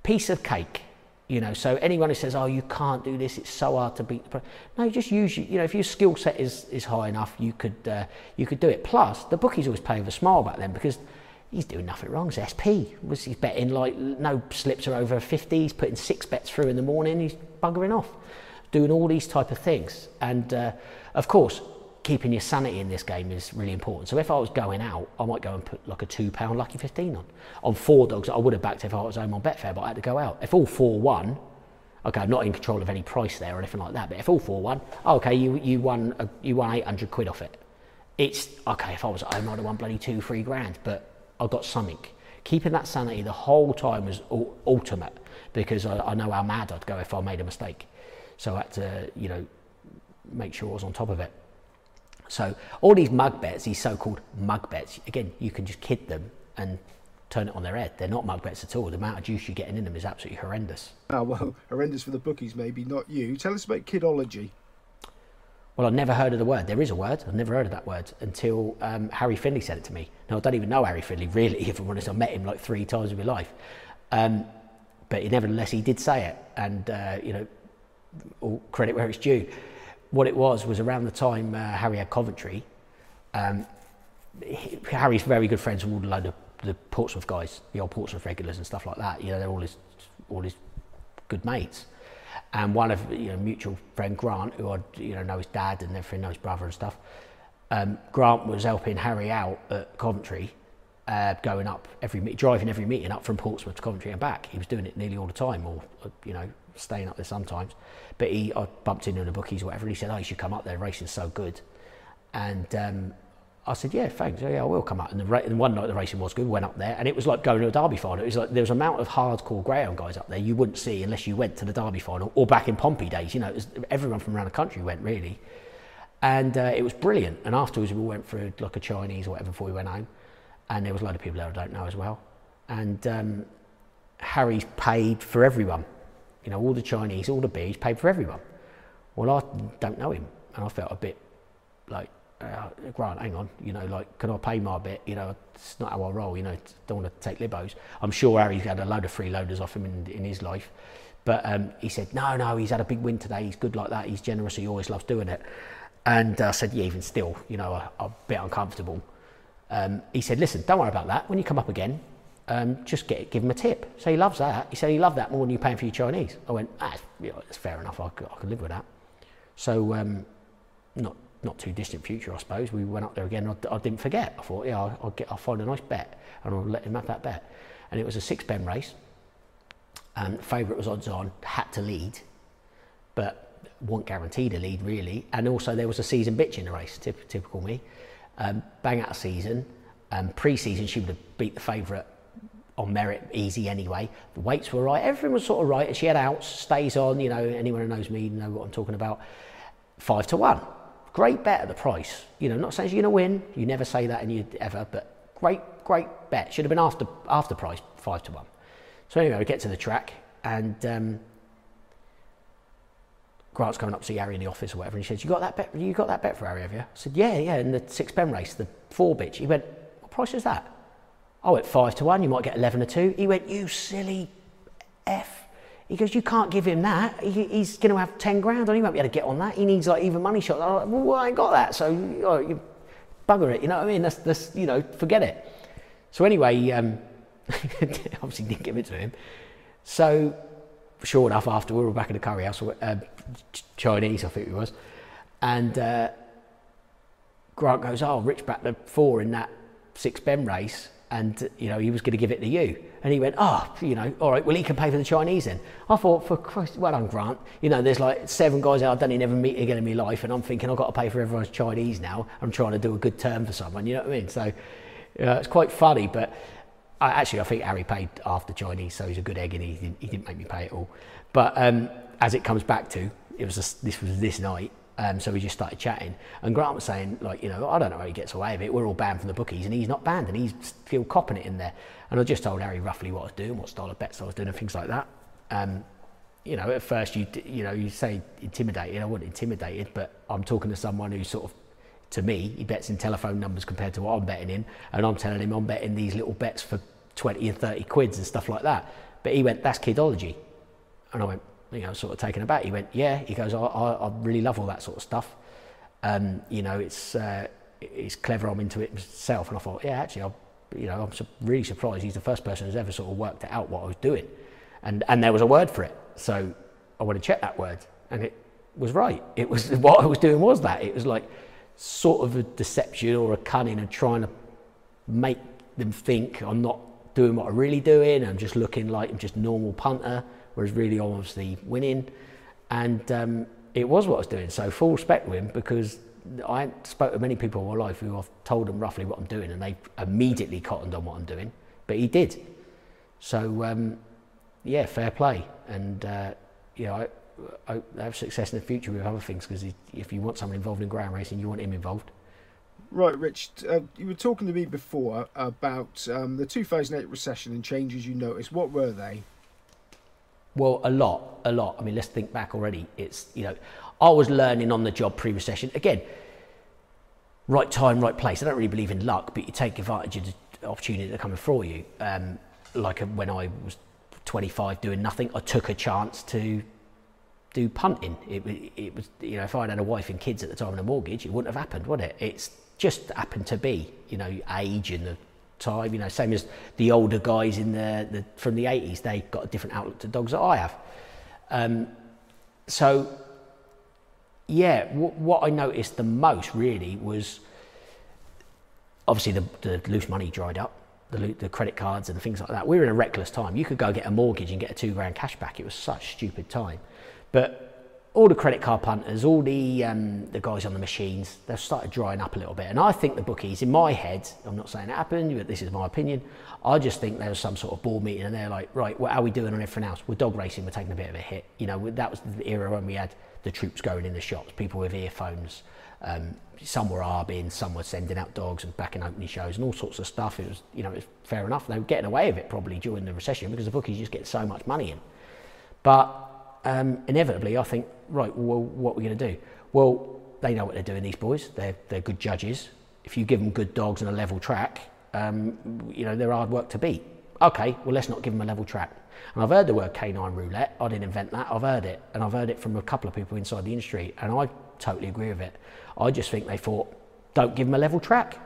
piece of cake. You know, so anyone who says, "Oh, you can't do this; it's so hard to beat," the pro-" no, just use you know, if your skill set is, is high enough, you could uh, you could do it. Plus, the bookies always pay with a smile back then because he's doing nothing wrong. It's SP. He's betting like no slips are over 50. He's putting six bets through in the morning. He's buggering off, doing all these type of things. And uh, of course, keeping your sanity in this game is really important. So if I was going out, I might go and put like a two pound lucky 15 on. On four dogs, I would have backed if I was home on Betfair, but I had to go out. If all four won, okay, I'm not in control of any price there or anything like that. But if all four won, okay, you you won you won 800 quid off it. It's okay if I was at home, I'd have won bloody two, three grand. But I got something. Keeping that sanity the whole time was ul- ultimate because I, I know how mad I'd go if I made a mistake. So I had to, you know, make sure I was on top of it. So all these mug bets, these so-called mug bets, again, you can just kid them and turn it on their head. They're not mug bets at all. The amount of juice you're getting in them is absolutely horrendous. Ah, well, horrendous for the bookies, maybe, not you. Tell us about kidology. Well, I'd never heard of the word. There is a word. I've never heard of that word until um, Harry Findlay said it to me. Now, I don't even know Harry Findlay, really, if I'm honest. I met him like three times in my life. Um, but nevertheless, he did say it. And, uh, you know, all credit where it's due. What it was was around the time uh, Harry had Coventry. Um, he, Harry's very good friends with all the load of the Portsmouth guys, the old Portsmouth regulars and stuff like that. You know, they're all his, all his good mates. And one of you know mutual friend Grant, who I you know know his dad and everything, know his brother and stuff. Um, Grant was helping Harry out at Coventry, uh, going up every driving every meeting up from Portsmouth to Coventry and back. He was doing it nearly all the time, or uh, you know staying up there sometimes. But he, I bumped into the bookies or whatever, and he said, "Oh, you should come up there. Racing's so good." And um, I said, "Yeah, thanks. Yeah, I will come up." And, the and one night the racing was good. We went up there, and it was like going to a derby final. It was like there was an amount of hardcore greyhound guys up there you wouldn't see unless you went to the derby final or back in Pompey days. You know, was, everyone from around the country went really, and uh, it was brilliant. And afterwards, we went for like a Chinese or whatever before we went home, and there was a lot of people there I don't know as well. And um, Harry's paid for everyone. You know, all the Chinese, all the beers, paid for everyone. Well, I don't know him, and I felt a bit like, uh, Grant, hang on, you know, like, can I pay my bit? You know, it's not how I roll, you know, don't want to take libos. I'm sure Harry's had a load of freeloaders off him in, in his life. But um, he said, no, no, he's had a big win today. He's good like that. He's generous. He always loves doing it. And I said, yeah, even still, you know, I'm a bit uncomfortable. Um, he said, listen, don't worry about that. When you come up again, um, just get give him a tip. So he loves that. He said he loved that more than you paying for your Chinese. I went, ah, you know, that's fair enough. I I could live with that. So um, not not too distant future, I suppose. We went up there again. I, I didn't forget. I thought, yeah, I'll, I'll get, I'll find a nice bet, and I'll let him have that bet. And it was a six pen race. And favourite was odds on, had to lead, but wasn't guaranteed a lead really. And also there was a season bitch in the race, typ- typical me. Um, bang out a season. Um, pre-season she would have beat the favourite on merit easy anyway. The weights were right, everything was sort of right, and she had outs, stays on. You know, anyone who knows me you know what I'm talking about. Five to one, great bet at the price. You know, not saying you're going to win. You never say that in you ever, but great, great bet. Should have been after after price five to one. So anyway, we get to the track, and um, Grant's coming up to see Harry in the office or whatever, and he says, "You got that bet? You got that bet for Harry, have you?" I said, "Yeah, yeah." In the six pen race, the four bitch. He went, "What price is that?" I went five to one. You might get eleven to two. He went, "You silly f." He goes, "You can't give him that. He, he's going to have ten grand on. He won't be able to get on that. He needs like even money shot." I'm like, "Well, I ain't got that, so oh, you bugger it." You know what I mean? That's, that's you know, forget it. So anyway, um, obviously didn't give it to him. So sure enough, after we were back in the curry house, uh, Chinese, I think it was, and uh, Grant goes, "Oh, Rich back the four in that six pen race." And you know he was going to give it to you, and he went, "Oh, you know, all right. Well, he can pay for the Chinese then." I thought, "For Christ, well done, Grant." You know, there's like seven guys out I don't never meet again in my life, and I'm thinking I've got to pay for everyone's Chinese now. I'm trying to do a good term for someone. You know what I mean? So uh, it's quite funny, but I, actually, I think Harry paid after Chinese, so he's a good egg, and he didn't, he didn't make me pay it all. But um, as it comes back to, it was a, this was this night, um, so we just started chatting, and Grant was saying, like, you know, I don't know how he gets away with it. We're all banned from the bookies, and he's not banned, and he's still copping it in there. And I just told Harry roughly what I was doing, what style of bets I was doing, and things like that. Um, you know, at first you you know you say intimidated. I wasn't intimidated, but I'm talking to someone who sort of to me, he bets in telephone numbers compared to what I'm betting in, and I'm telling him I'm betting these little bets for 20 and 30 quids and stuff like that. But he went, that's kidology. And I went, you know, sort of taken aback. He went, yeah. He goes, I, I, I really love all that sort of stuff. Um, you know, it's, uh, it's clever. I'm into it myself. And I thought, yeah, actually, I, you know, I'm su- really surprised. He's the first person who's ever sort of worked it out what I was doing. And, and there was a word for it. So I went to check that word and it was right. It was what I was doing was that. It was like sort of a deception or a cunning and trying to make them think I'm not doing what I'm really doing. I'm just looking like I'm just normal punter, whereas really obviously winning. And um, it was what I was doing. So full with him because I spoke to many people in my life who I've told them roughly what I'm doing and they immediately cottoned on what I'm doing. But he did. So um, yeah, fair play. And uh, you know, I, I have success in the future with other things because if you want someone involved in greyhound racing, you want him involved. Right, Rich, uh, you were talking to me before about um, the 2008 recession and changes you noticed. What were they? Well, a lot, a lot. I mean, let's think back already. It's, you know, I was learning on the job pre recession. Again, right time, right place. I don't really believe in luck, but you take advantage of the opportunity that coming for you. Um, like when I was 25 doing nothing, I took a chance to do punting. It, it was, you know, if I'd had a wife and kids at the time and a mortgage, it wouldn't have happened, would it? It's just happened to be, you know, age and the time, you know, same as the older guys in the, the from the 80s, they got a different outlook to dogs that I have. Um, so, yeah, w- what I noticed the most really was obviously the, the loose money dried up, the, the credit cards and things like that. We were in a reckless time. You could go get a mortgage and get a two grand cash back. It was such stupid time. But all the credit card punters, all the um, the guys on the machines, they've started drying up a little bit. And I think the bookies, in my head, I'm not saying it happened, but this is my opinion. I just think there was some sort of board meeting, and they're like, right, what are we doing on everything else? We're dog racing, we're taking a bit of a hit. You know, that was the era when we had the troops going in the shops, people with earphones. Um, some were arbing, some were sending out dogs and backing opening shows and all sorts of stuff. It was, you know, it was fair enough. They were getting away with it probably during the recession because the bookies just get so much money in. But um, inevitably, I think, right, well, what are we going to do? Well, they know what they're doing, these boys. They're, they're good judges. If you give them good dogs and a level track, um, you know, they're hard work to beat. Okay, well, let's not give them a level track. And I've heard the word canine roulette. I didn't invent that. I've heard it. And I've heard it from a couple of people inside the industry. And I totally agree with it. I just think they thought, don't give them a level track.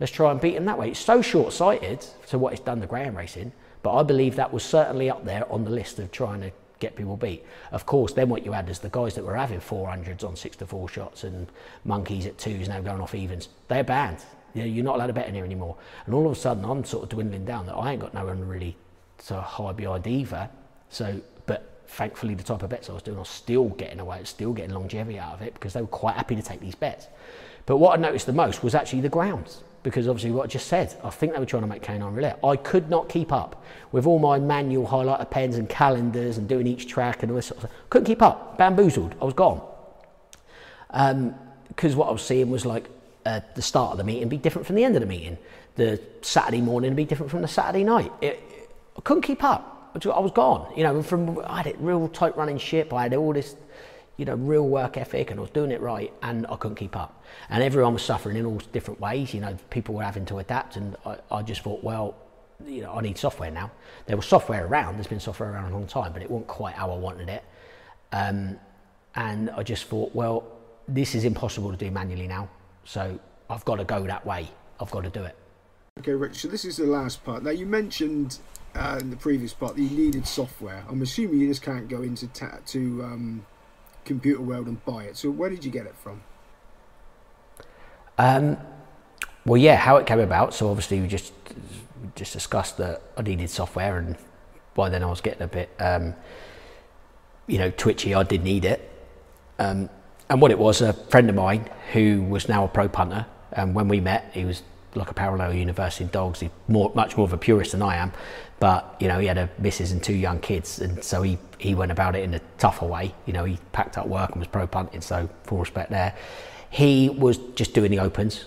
Let's try and beat them that way. It's so short sighted to what it's done to greyhound racing. But I believe that was certainly up there on the list of trying to get people beat. Of course, then what you had is the guys that were having 400s on six to four shots and monkeys at twos now going off evens. They're banned. You know, you're not allowed to bet in here anymore. And all of a sudden, I'm sort of dwindling down that I ain't got no one really to high behind either. So, but thankfully, the type of bets I was doing, I was still getting away, still getting longevity out of it because they were quite happy to take these bets. But what I noticed the most was actually the grounds because obviously what I just said, I think they were trying to make canine roulette. I could not keep up with all my manual highlighter pens and calendars and doing each track and all this sort of stuff. Couldn't keep up, bamboozled, I was gone. Because um, what I was seeing was like uh, the start of the meeting be different from the end of the meeting. The Saturday morning be different from the Saturday night. It, it, I couldn't keep up. I was gone. You know, from I had a real tight running ship. I had all this you know, real work ethic and I was doing it right and I couldn't keep up. And everyone was suffering in all different ways. You know, people were having to adapt and I, I just thought, well, you know, I need software now. There was software around, there's been software around a long time, but it wasn't quite how I wanted it. Um, and I just thought, well, this is impossible to do manually now. So I've got to go that way. I've got to do it. Okay, Rich, so this is the last part. Now, you mentioned uh, in the previous part that you needed software. I'm assuming you just can't go into to um, computer world and buy it. So where did you get it from? Um, well, yeah, how it came about. So obviously we just just discussed that I needed software, and by then I was getting a bit, um, you know, twitchy. I did need it. Um, and what it was, a friend of mine who was now a pro punter, and when we met, he was like a parallel universe in dogs. He's more, much more of a purist than I am, but you know, he had a missus and two young kids, and so he he went about it in a tougher way. You know, he packed up work and was pro punting, so full respect there. He was just doing the opens,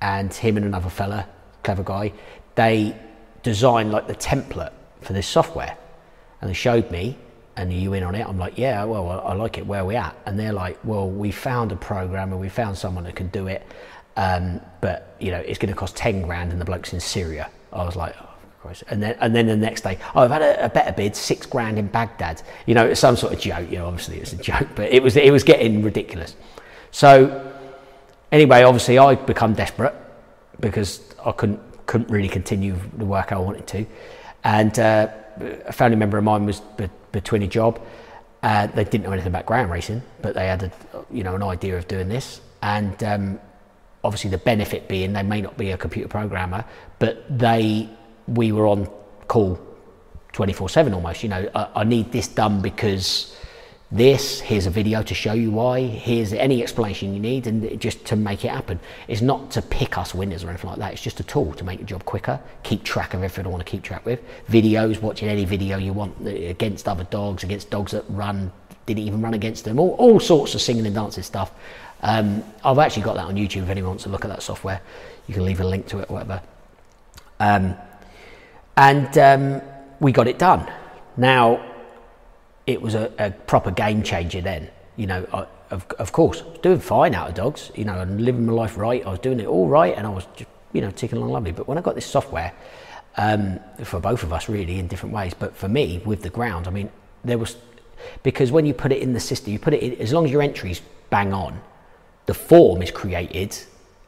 and him and another fella, clever guy, they designed like the template for this software, and they showed me. And are you in on it? I'm like, yeah, well, I like it. Where we at? And they're like, well, we found a programmer, we found someone that can do it, um, but you know, it's going to cost ten grand, and the bloke's in Syria. I was like, oh, Christ. And then, and then the next day, oh, I've had a, a better bid, six grand in Baghdad. You know, it's some sort of joke. You know, obviously it's a joke, but it was it was getting ridiculous. So anyway, obviously I become desperate because I couldn't couldn't really continue the work I wanted to, and uh, a family member of mine was be- between a job. Uh, they didn't know anything about greyhound racing, but they had a, you know an idea of doing this, and um, obviously the benefit being they may not be a computer programmer, but they we were on call 24/7 almost. You know, I, I need this done because this, here's a video to show you why, here's any explanation you need, and just to make it happen. It's not to pick us winners or anything like that, it's just a tool to make your job quicker, keep track of everything I want to keep track with. Videos, watching any video you want uh, against other dogs, against dogs that run, didn't even run against them, all, all sorts of singing and dancing stuff. Um, I've actually got that on YouTube if anyone wants to look at that software. You can leave a link to it or whatever. Um, and um, we got it done. Now, it was a, a proper game changer then. You know, I, of, of course, I was doing fine out of dogs, you know, and living my life right. I was doing it all right and I was just, you know, ticking along lovely. But when I got this software, um, for both of us really in different ways, but for me with the ground, I mean, there was, because when you put it in the system, you put it in, as long as your entries bang on, the form is created.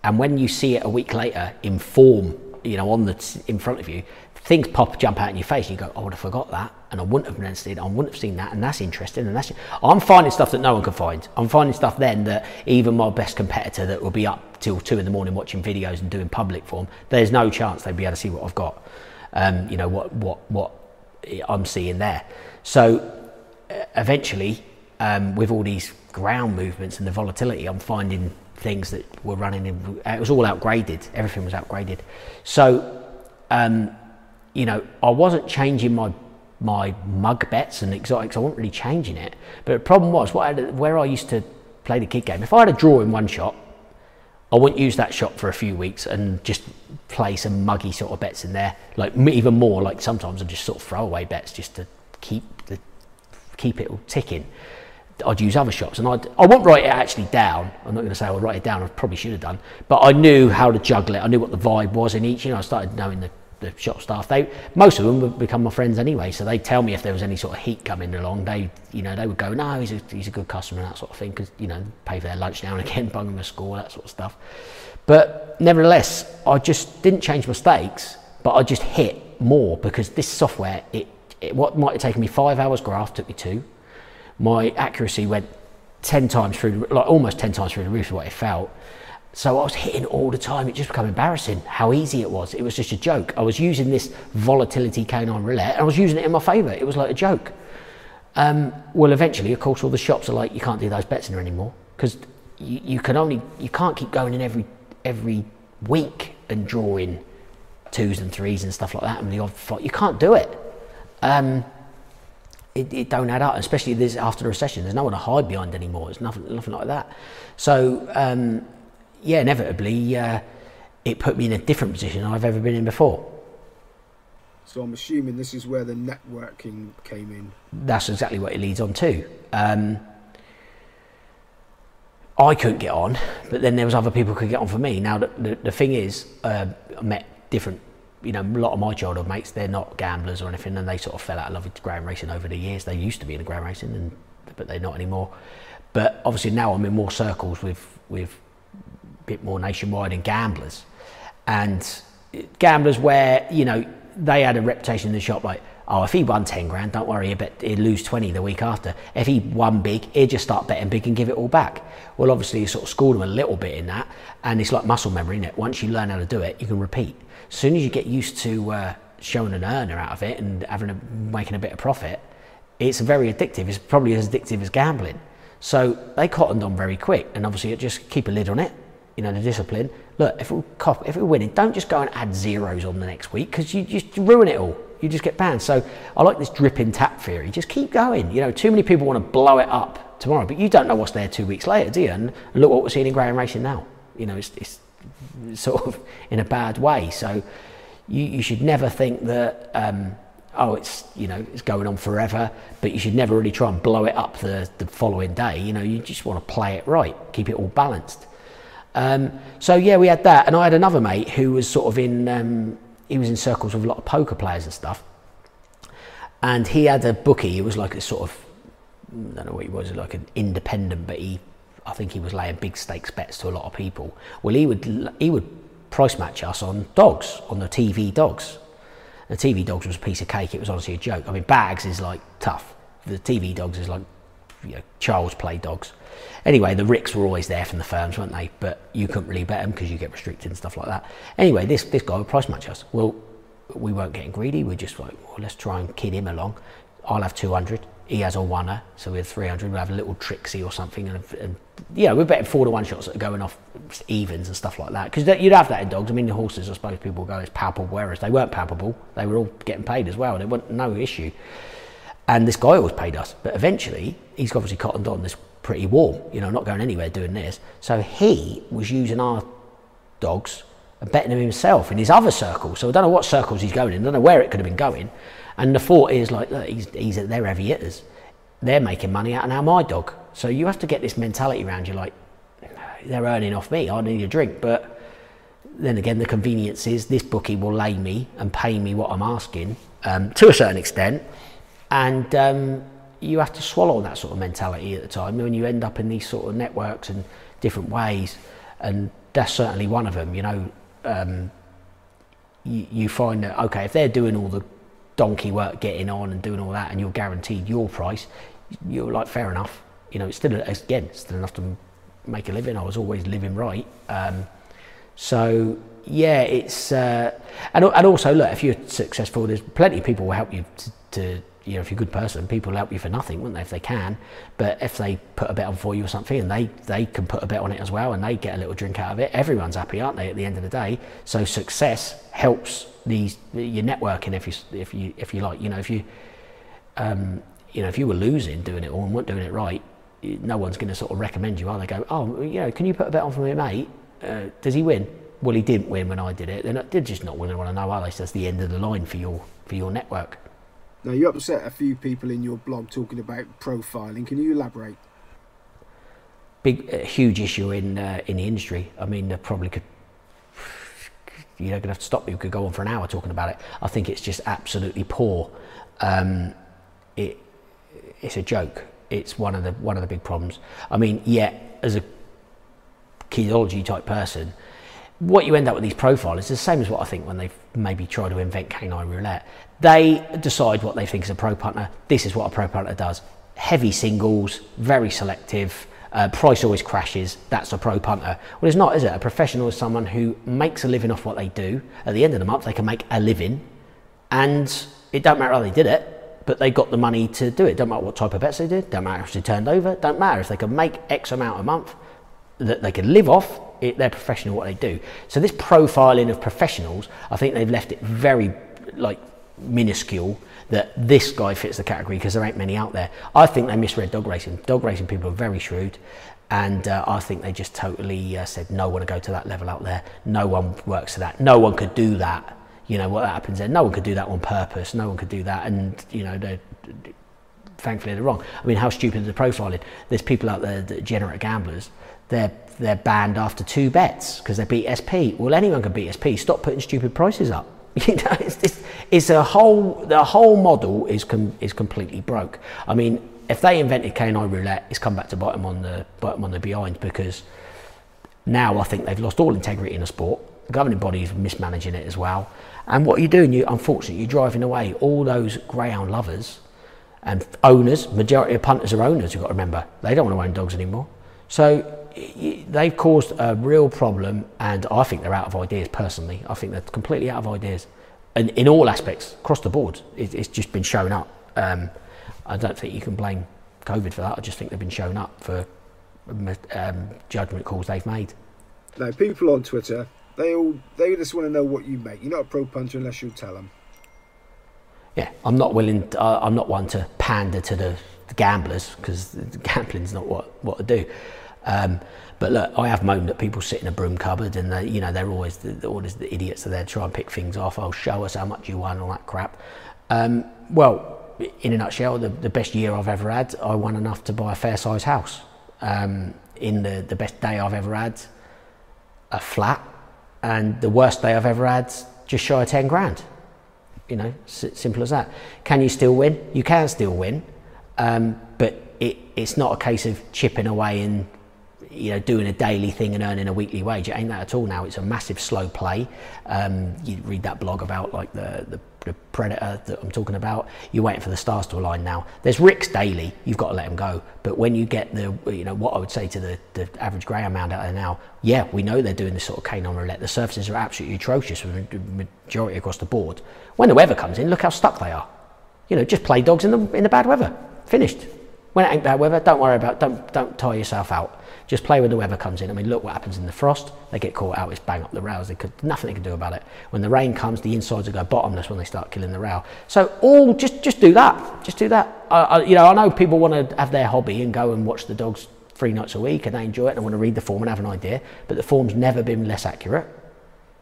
And when you see it a week later in form, you know, on the, in front of you, things pop, jump out in your face, and you go, oh, I would have forgot that, and I wouldn't have noticed it, I wouldn't have seen that, and that's interesting, and that's. I'm finding stuff that no one can find. I'm finding stuff then that even my best competitor that will be up till two in the morning watching videos and doing public form, there's no chance they'd be able to see what I've got. Um, you know what what what I'm seeing there. So uh, eventually, um, with all these ground movements and the volatility, I'm finding things that were running in. It was all outgraded. Everything was outgraded. So. Um, you know, I wasn't changing my my mug bets and exotics. I wasn't really changing it. But the problem was, I where I used to play the kid game. If I had a draw in one shot, I wouldn't use that shot for a few weeks and just play some muggy sort of bets in there. Like even more, like sometimes I just sort of throw away bets just to keep the keep it all ticking. I'd use other shots and I'd, I won't write it actually down. I'm not going to say I'll write it down. I probably should have done, but I knew how to juggle it. I knew what the vibe was in each. You know, I started knowing the the shop staff, they most of them would become my friends anyway. So they'd tell me if there was any sort of heat coming along, they you know they would go, no, he's a, he's a good customer and that sort of thing because you know pay for their lunch now and again, bung them a score, that sort of stuff. But nevertheless, I just didn't change mistakes, but I just hit more because this software, it, it what might have taken me five hours graph took me two. My accuracy went ten times through, like almost ten times through the roof of what it felt so I was hitting all the time. It just became embarrassing how easy it was. It was just a joke. I was using this volatility canine roulette and I was using it in my favour. It was like a joke. Um, well, eventually, of course, all the shops are like, you can't do those bets in there anymore because you, you, can only you can't keep going in every every week and drawing twos and threes and stuff like that and the odd fight. You can't do it. Um, it, it, don't add up, especially this after the recession. There's no one to hide behind anymore. It's nothing, nothing like that. So um, yeah, inevitably, uh, it put me in a different position I've ever been in before. So I'm assuming this is where the networking came in. That's exactly what it leads on to. Um, I couldn't get on, but then there was other people who could get on for me. Now the, the, the thing is, uh, I met different, you know, a lot of my childhood mates. They're not gamblers or anything, and they sort of fell out of love with greyhound racing over the years. They used to be in the greyhound racing, and but they're not anymore. But obviously now I'm in more circles with with bit more nationwide and gamblers. And gamblers where, you know, they had a reputation in the shop like, oh, if he won 10 grand, don't worry, bet he'd lose 20 the week after. If he won big, he'd just start betting big and give it all back. Well, obviously, you sort of schooled him a little bit in that, and it's like muscle memory, is it? Once you learn how to do it, you can repeat. As soon as you get used to uh, showing an earner out of it and having a, making a bit of profit, it's very addictive. It's probably as addictive as gambling. So they cottoned on very quick, and obviously, it just keep a lid on it you know, the discipline. Look, if we cop, if we're winning, don't just go and add zeros on the next week because you just ruin it all. You just get banned. So I like this dripping tap theory. Just keep going. You know, too many people want to blow it up tomorrow, but you don't know what's there two weeks later, do you? And look what we're seeing in greyhound racing now. You know, it's, it's sort of in a bad way. So you, you should never think that. Um, oh, it's you know it's going on forever, but you should never really try and blow it up the, the following day. You know, you just want to play it right, keep it all balanced. Um, so yeah, we had that, and I had another mate who was sort of in. Um, he was in circles with a lot of poker players and stuff. And he had a bookie. It was like a sort of I don't know what he was, like an independent, but he I think he was laying big stakes bets to a lot of people. Well, he would he would price match us on dogs on the TV dogs. The TV dogs was a piece of cake. It was honestly a joke. I mean, BAGS is like tough. The TV dogs is like you know, child's play dogs. Anyway, the ricks were always there from the firms, weren't they? But you couldn't really bet them because you get restricted and stuff like that. Anyway, this this guy would price match us. Well, we weren't getting greedy. We're just like, well, let's try and kid him along. I'll have 200 he has a oneer, so we had 300. We'll have a little Trixie or something, and, and yeah, we're betting four to one shots going off evens and stuff like that. Because you'd have that in dogs. I mean, the horses, I suppose people go as palpable, whereas they weren't palpable. They were all getting paid as well. There wasn't no issue. And this guy always paid us, but eventually he's obviously cottoned on this pretty warm, you know, not going anywhere doing this. So he was using our dogs and betting them himself in his other circles. So I don't know what circles he's going in. I don't know where it could have been going. And the thought is like, he's, he's they're heavy hitters. They're making money out of now my dog. So you have to get this mentality around you like, they're earning off me, I need a drink. But then again, the convenience is this bookie will lay me and pay me what I'm asking um, to a certain extent. And um, you have to swallow that sort of mentality at the time when you end up in these sort of networks and different ways. And that's certainly one of them, you know. Um, you, you find that, okay, if they're doing all the donkey work getting on and doing all that and you're guaranteed your price, you're like, fair enough. You know, it's still, again, still enough to make a living. I was always living right. Um, so, yeah, it's, uh, and, and also, look, if you're successful, there's plenty of people will help you to, to you know, if you're a good person, people will help you for nothing, wouldn't they, if they can? But if they put a bet on for you or something and they, they can put a bet on it as well and they get a little drink out of it, everyone's happy, aren't they, at the end of the day? So success helps these your networking if you if you if you like. You know if you um, you know if you were losing doing it all and weren't doing it right no one's going to sort of recommend you are they? Go oh you know can you put a bet on for me mate? Uh, does he win? Well he didn't win when I did it. They're, not, they're just not to want to know are they? So that's the end of the line for your for your network now you upset a few people in your blog talking about profiling can you elaborate big uh, huge issue in uh, in the industry I mean they probably could you're going to have to stop me. We could go on for an hour talking about it. I think it's just absolutely poor. Um, it, it's a joke. It's one of the one of the big problems. I mean, yeah, as a kidology type person, what you end up with these profiles is the same as what I think when they've maybe tried to invent canine roulette. They decide what they think is a pro punter. This is what a pro punter does. Heavy singles, very selective uh, price always crashes, that's a pro punter. Well, it's not, is it? A professional is someone who makes a living off what they do. At the end of the month, they can make a living, and it don't matter how they did it, but they got the money to do it. Don't matter what type of bets they did, don't matter if they turned over, don't matter if they can make X amount a month that they can live off. It, they're professional what they do. So this profiling of professionals, I think they've left it very like minuscule that this guy fits the category because there ain't many out there. I think they misread dog racing. Dog racing people are very shrewd, and uh, I think they just totally uh, said no one to go to that level out there. No one works to that. No one could do that. You know what happens there? No one could do that on purpose. No one could do that, and you know they thankfully they're wrong. I mean, how stupid is the profiling? There's people out there that generate gamblers. They're they're banned after two bets because they beat SP. Well, anyone can beat SP. Stop putting stupid prices up. You know, it's, it's, it's a whole the whole model is com, is completely broke. I mean, if they invented canine roulette, it's come back to bite them on the bite them on the behind because now I think they've lost all integrity in the sport. The governing body is mismanaging it as well. And what you're doing, you unfortunately, you're driving away all those greyhound lovers and owners. Majority of punters are owners. You've got to remember they don't want to own dogs anymore. So they've caused a real problem, and I think they're out of ideas. Personally, I think they're completely out of ideas, and in all aspects across the board, it, it's just been shown up. Um, I don't think you can blame COVID for that. I just think they've been shown up for um, judgment calls they've made. Now, people on Twitter, they all they just want to know what you make. You're not a pro punter unless you tell them. Yeah, I'm not willing. To, uh, I'm not one to pander to the, the gamblers because gambling's not what what I do. Um, but look, I have moaned at people sit in a broom cupboard and they, you know they're always the, always the idiots that they try and pick things off. Oh, show us how much you won, all that crap. Um, well, in a nutshell, the, the best year I've ever had, I won enough to buy a fair sized house. Um, in the, the best day I've ever had, a flat, and the worst day I've ever had, just shy of 10 grand. You know, s- simple as that. Can you still win? You can still win, um, but it, it's not a case of chipping away and you know doing a daily thing and earning a weekly wage. It ain't that at all now. It's a massive slow play. Um, you read that blog about like the, the the predator that I'm talking about. You're waiting for the stars to align now. There's Ricks daily. You've got to let him go. But when you get the, you know, what I would say to the, the average greyhound out there now, yeah, we know they're doing this sort of canine roulette. The surfaces are absolutely atrocious for the majority across the board. When the weather comes in, look how stuck they are. You know, just play dogs in the in the bad weather. Finished. When it ain't bad weather, don't worry about. Don't don't tire yourself out. Just play when the weather comes in. I mean, look what happens in the frost. They get caught out. It's bang up the rails. They could nothing they can do about it. When the rain comes, the insides will go bottomless when they start killing the rail. So all just just do that. Just do that. I, I, you know, I know people want to have their hobby and go and watch the dogs three nights a week and they enjoy it and want to read the form and have an idea. But the form's never been less accurate.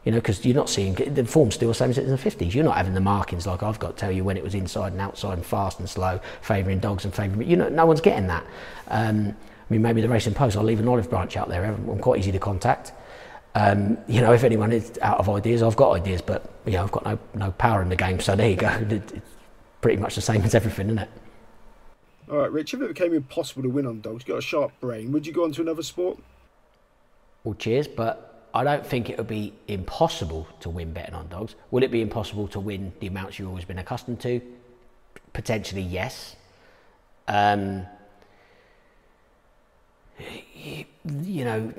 You know, because you're not seeing the form's still the same as it is in the 50s. You're not having the markings like I've got to tell you when it was inside and outside and fast and slow, favouring dogs and favouring. You know, no one's getting that. Um, I mean, maybe the Racing Post, I'll leave an olive branch out there. I'm quite easy to contact. Um, you know, if anyone is out of ideas, I've got ideas, but, you know, I've got no, no power in the game. So there you go. It's pretty much the same as everything, isn't it? All right, Rich, if it became impossible to win on dogs, you've got a sharp brain, would you go on to another sport? Well, cheers, but I don't think it would be impossible to win betting on dogs. Will it be impossible to win the amounts you've always been accustomed to? Potentially, yes. Um, you know,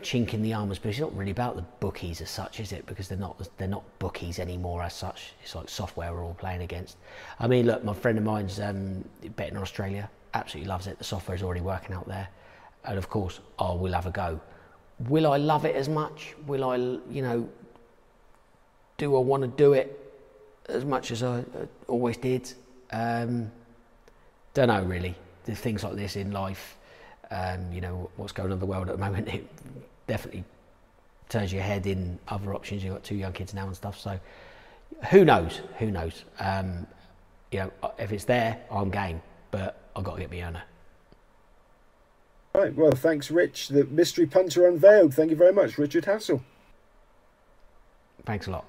chink in the armours, but it's not really about the bookies as such, is it? Because they're not they're not bookies anymore as such. It's like software we're all playing against. I mean, look, my friend of mine's um, betting on Australia, absolutely loves it. The software is already working out there, and of course, I will have a go. Will I love it as much? Will I, you know, do I want to do it as much as I always did? Um, don't know really. There's things like this in life um, you know what's going on in the world at the moment. It definitely turns your head in other options. You've got two young kids now and stuff. So who knows? Who knows? Um, you know, if it's there, I'm game. But I've got to get me earner. Right. Well, thanks, Rich. The mystery punter unveiled. Thank you very much, Richard Hassel. Thanks a lot.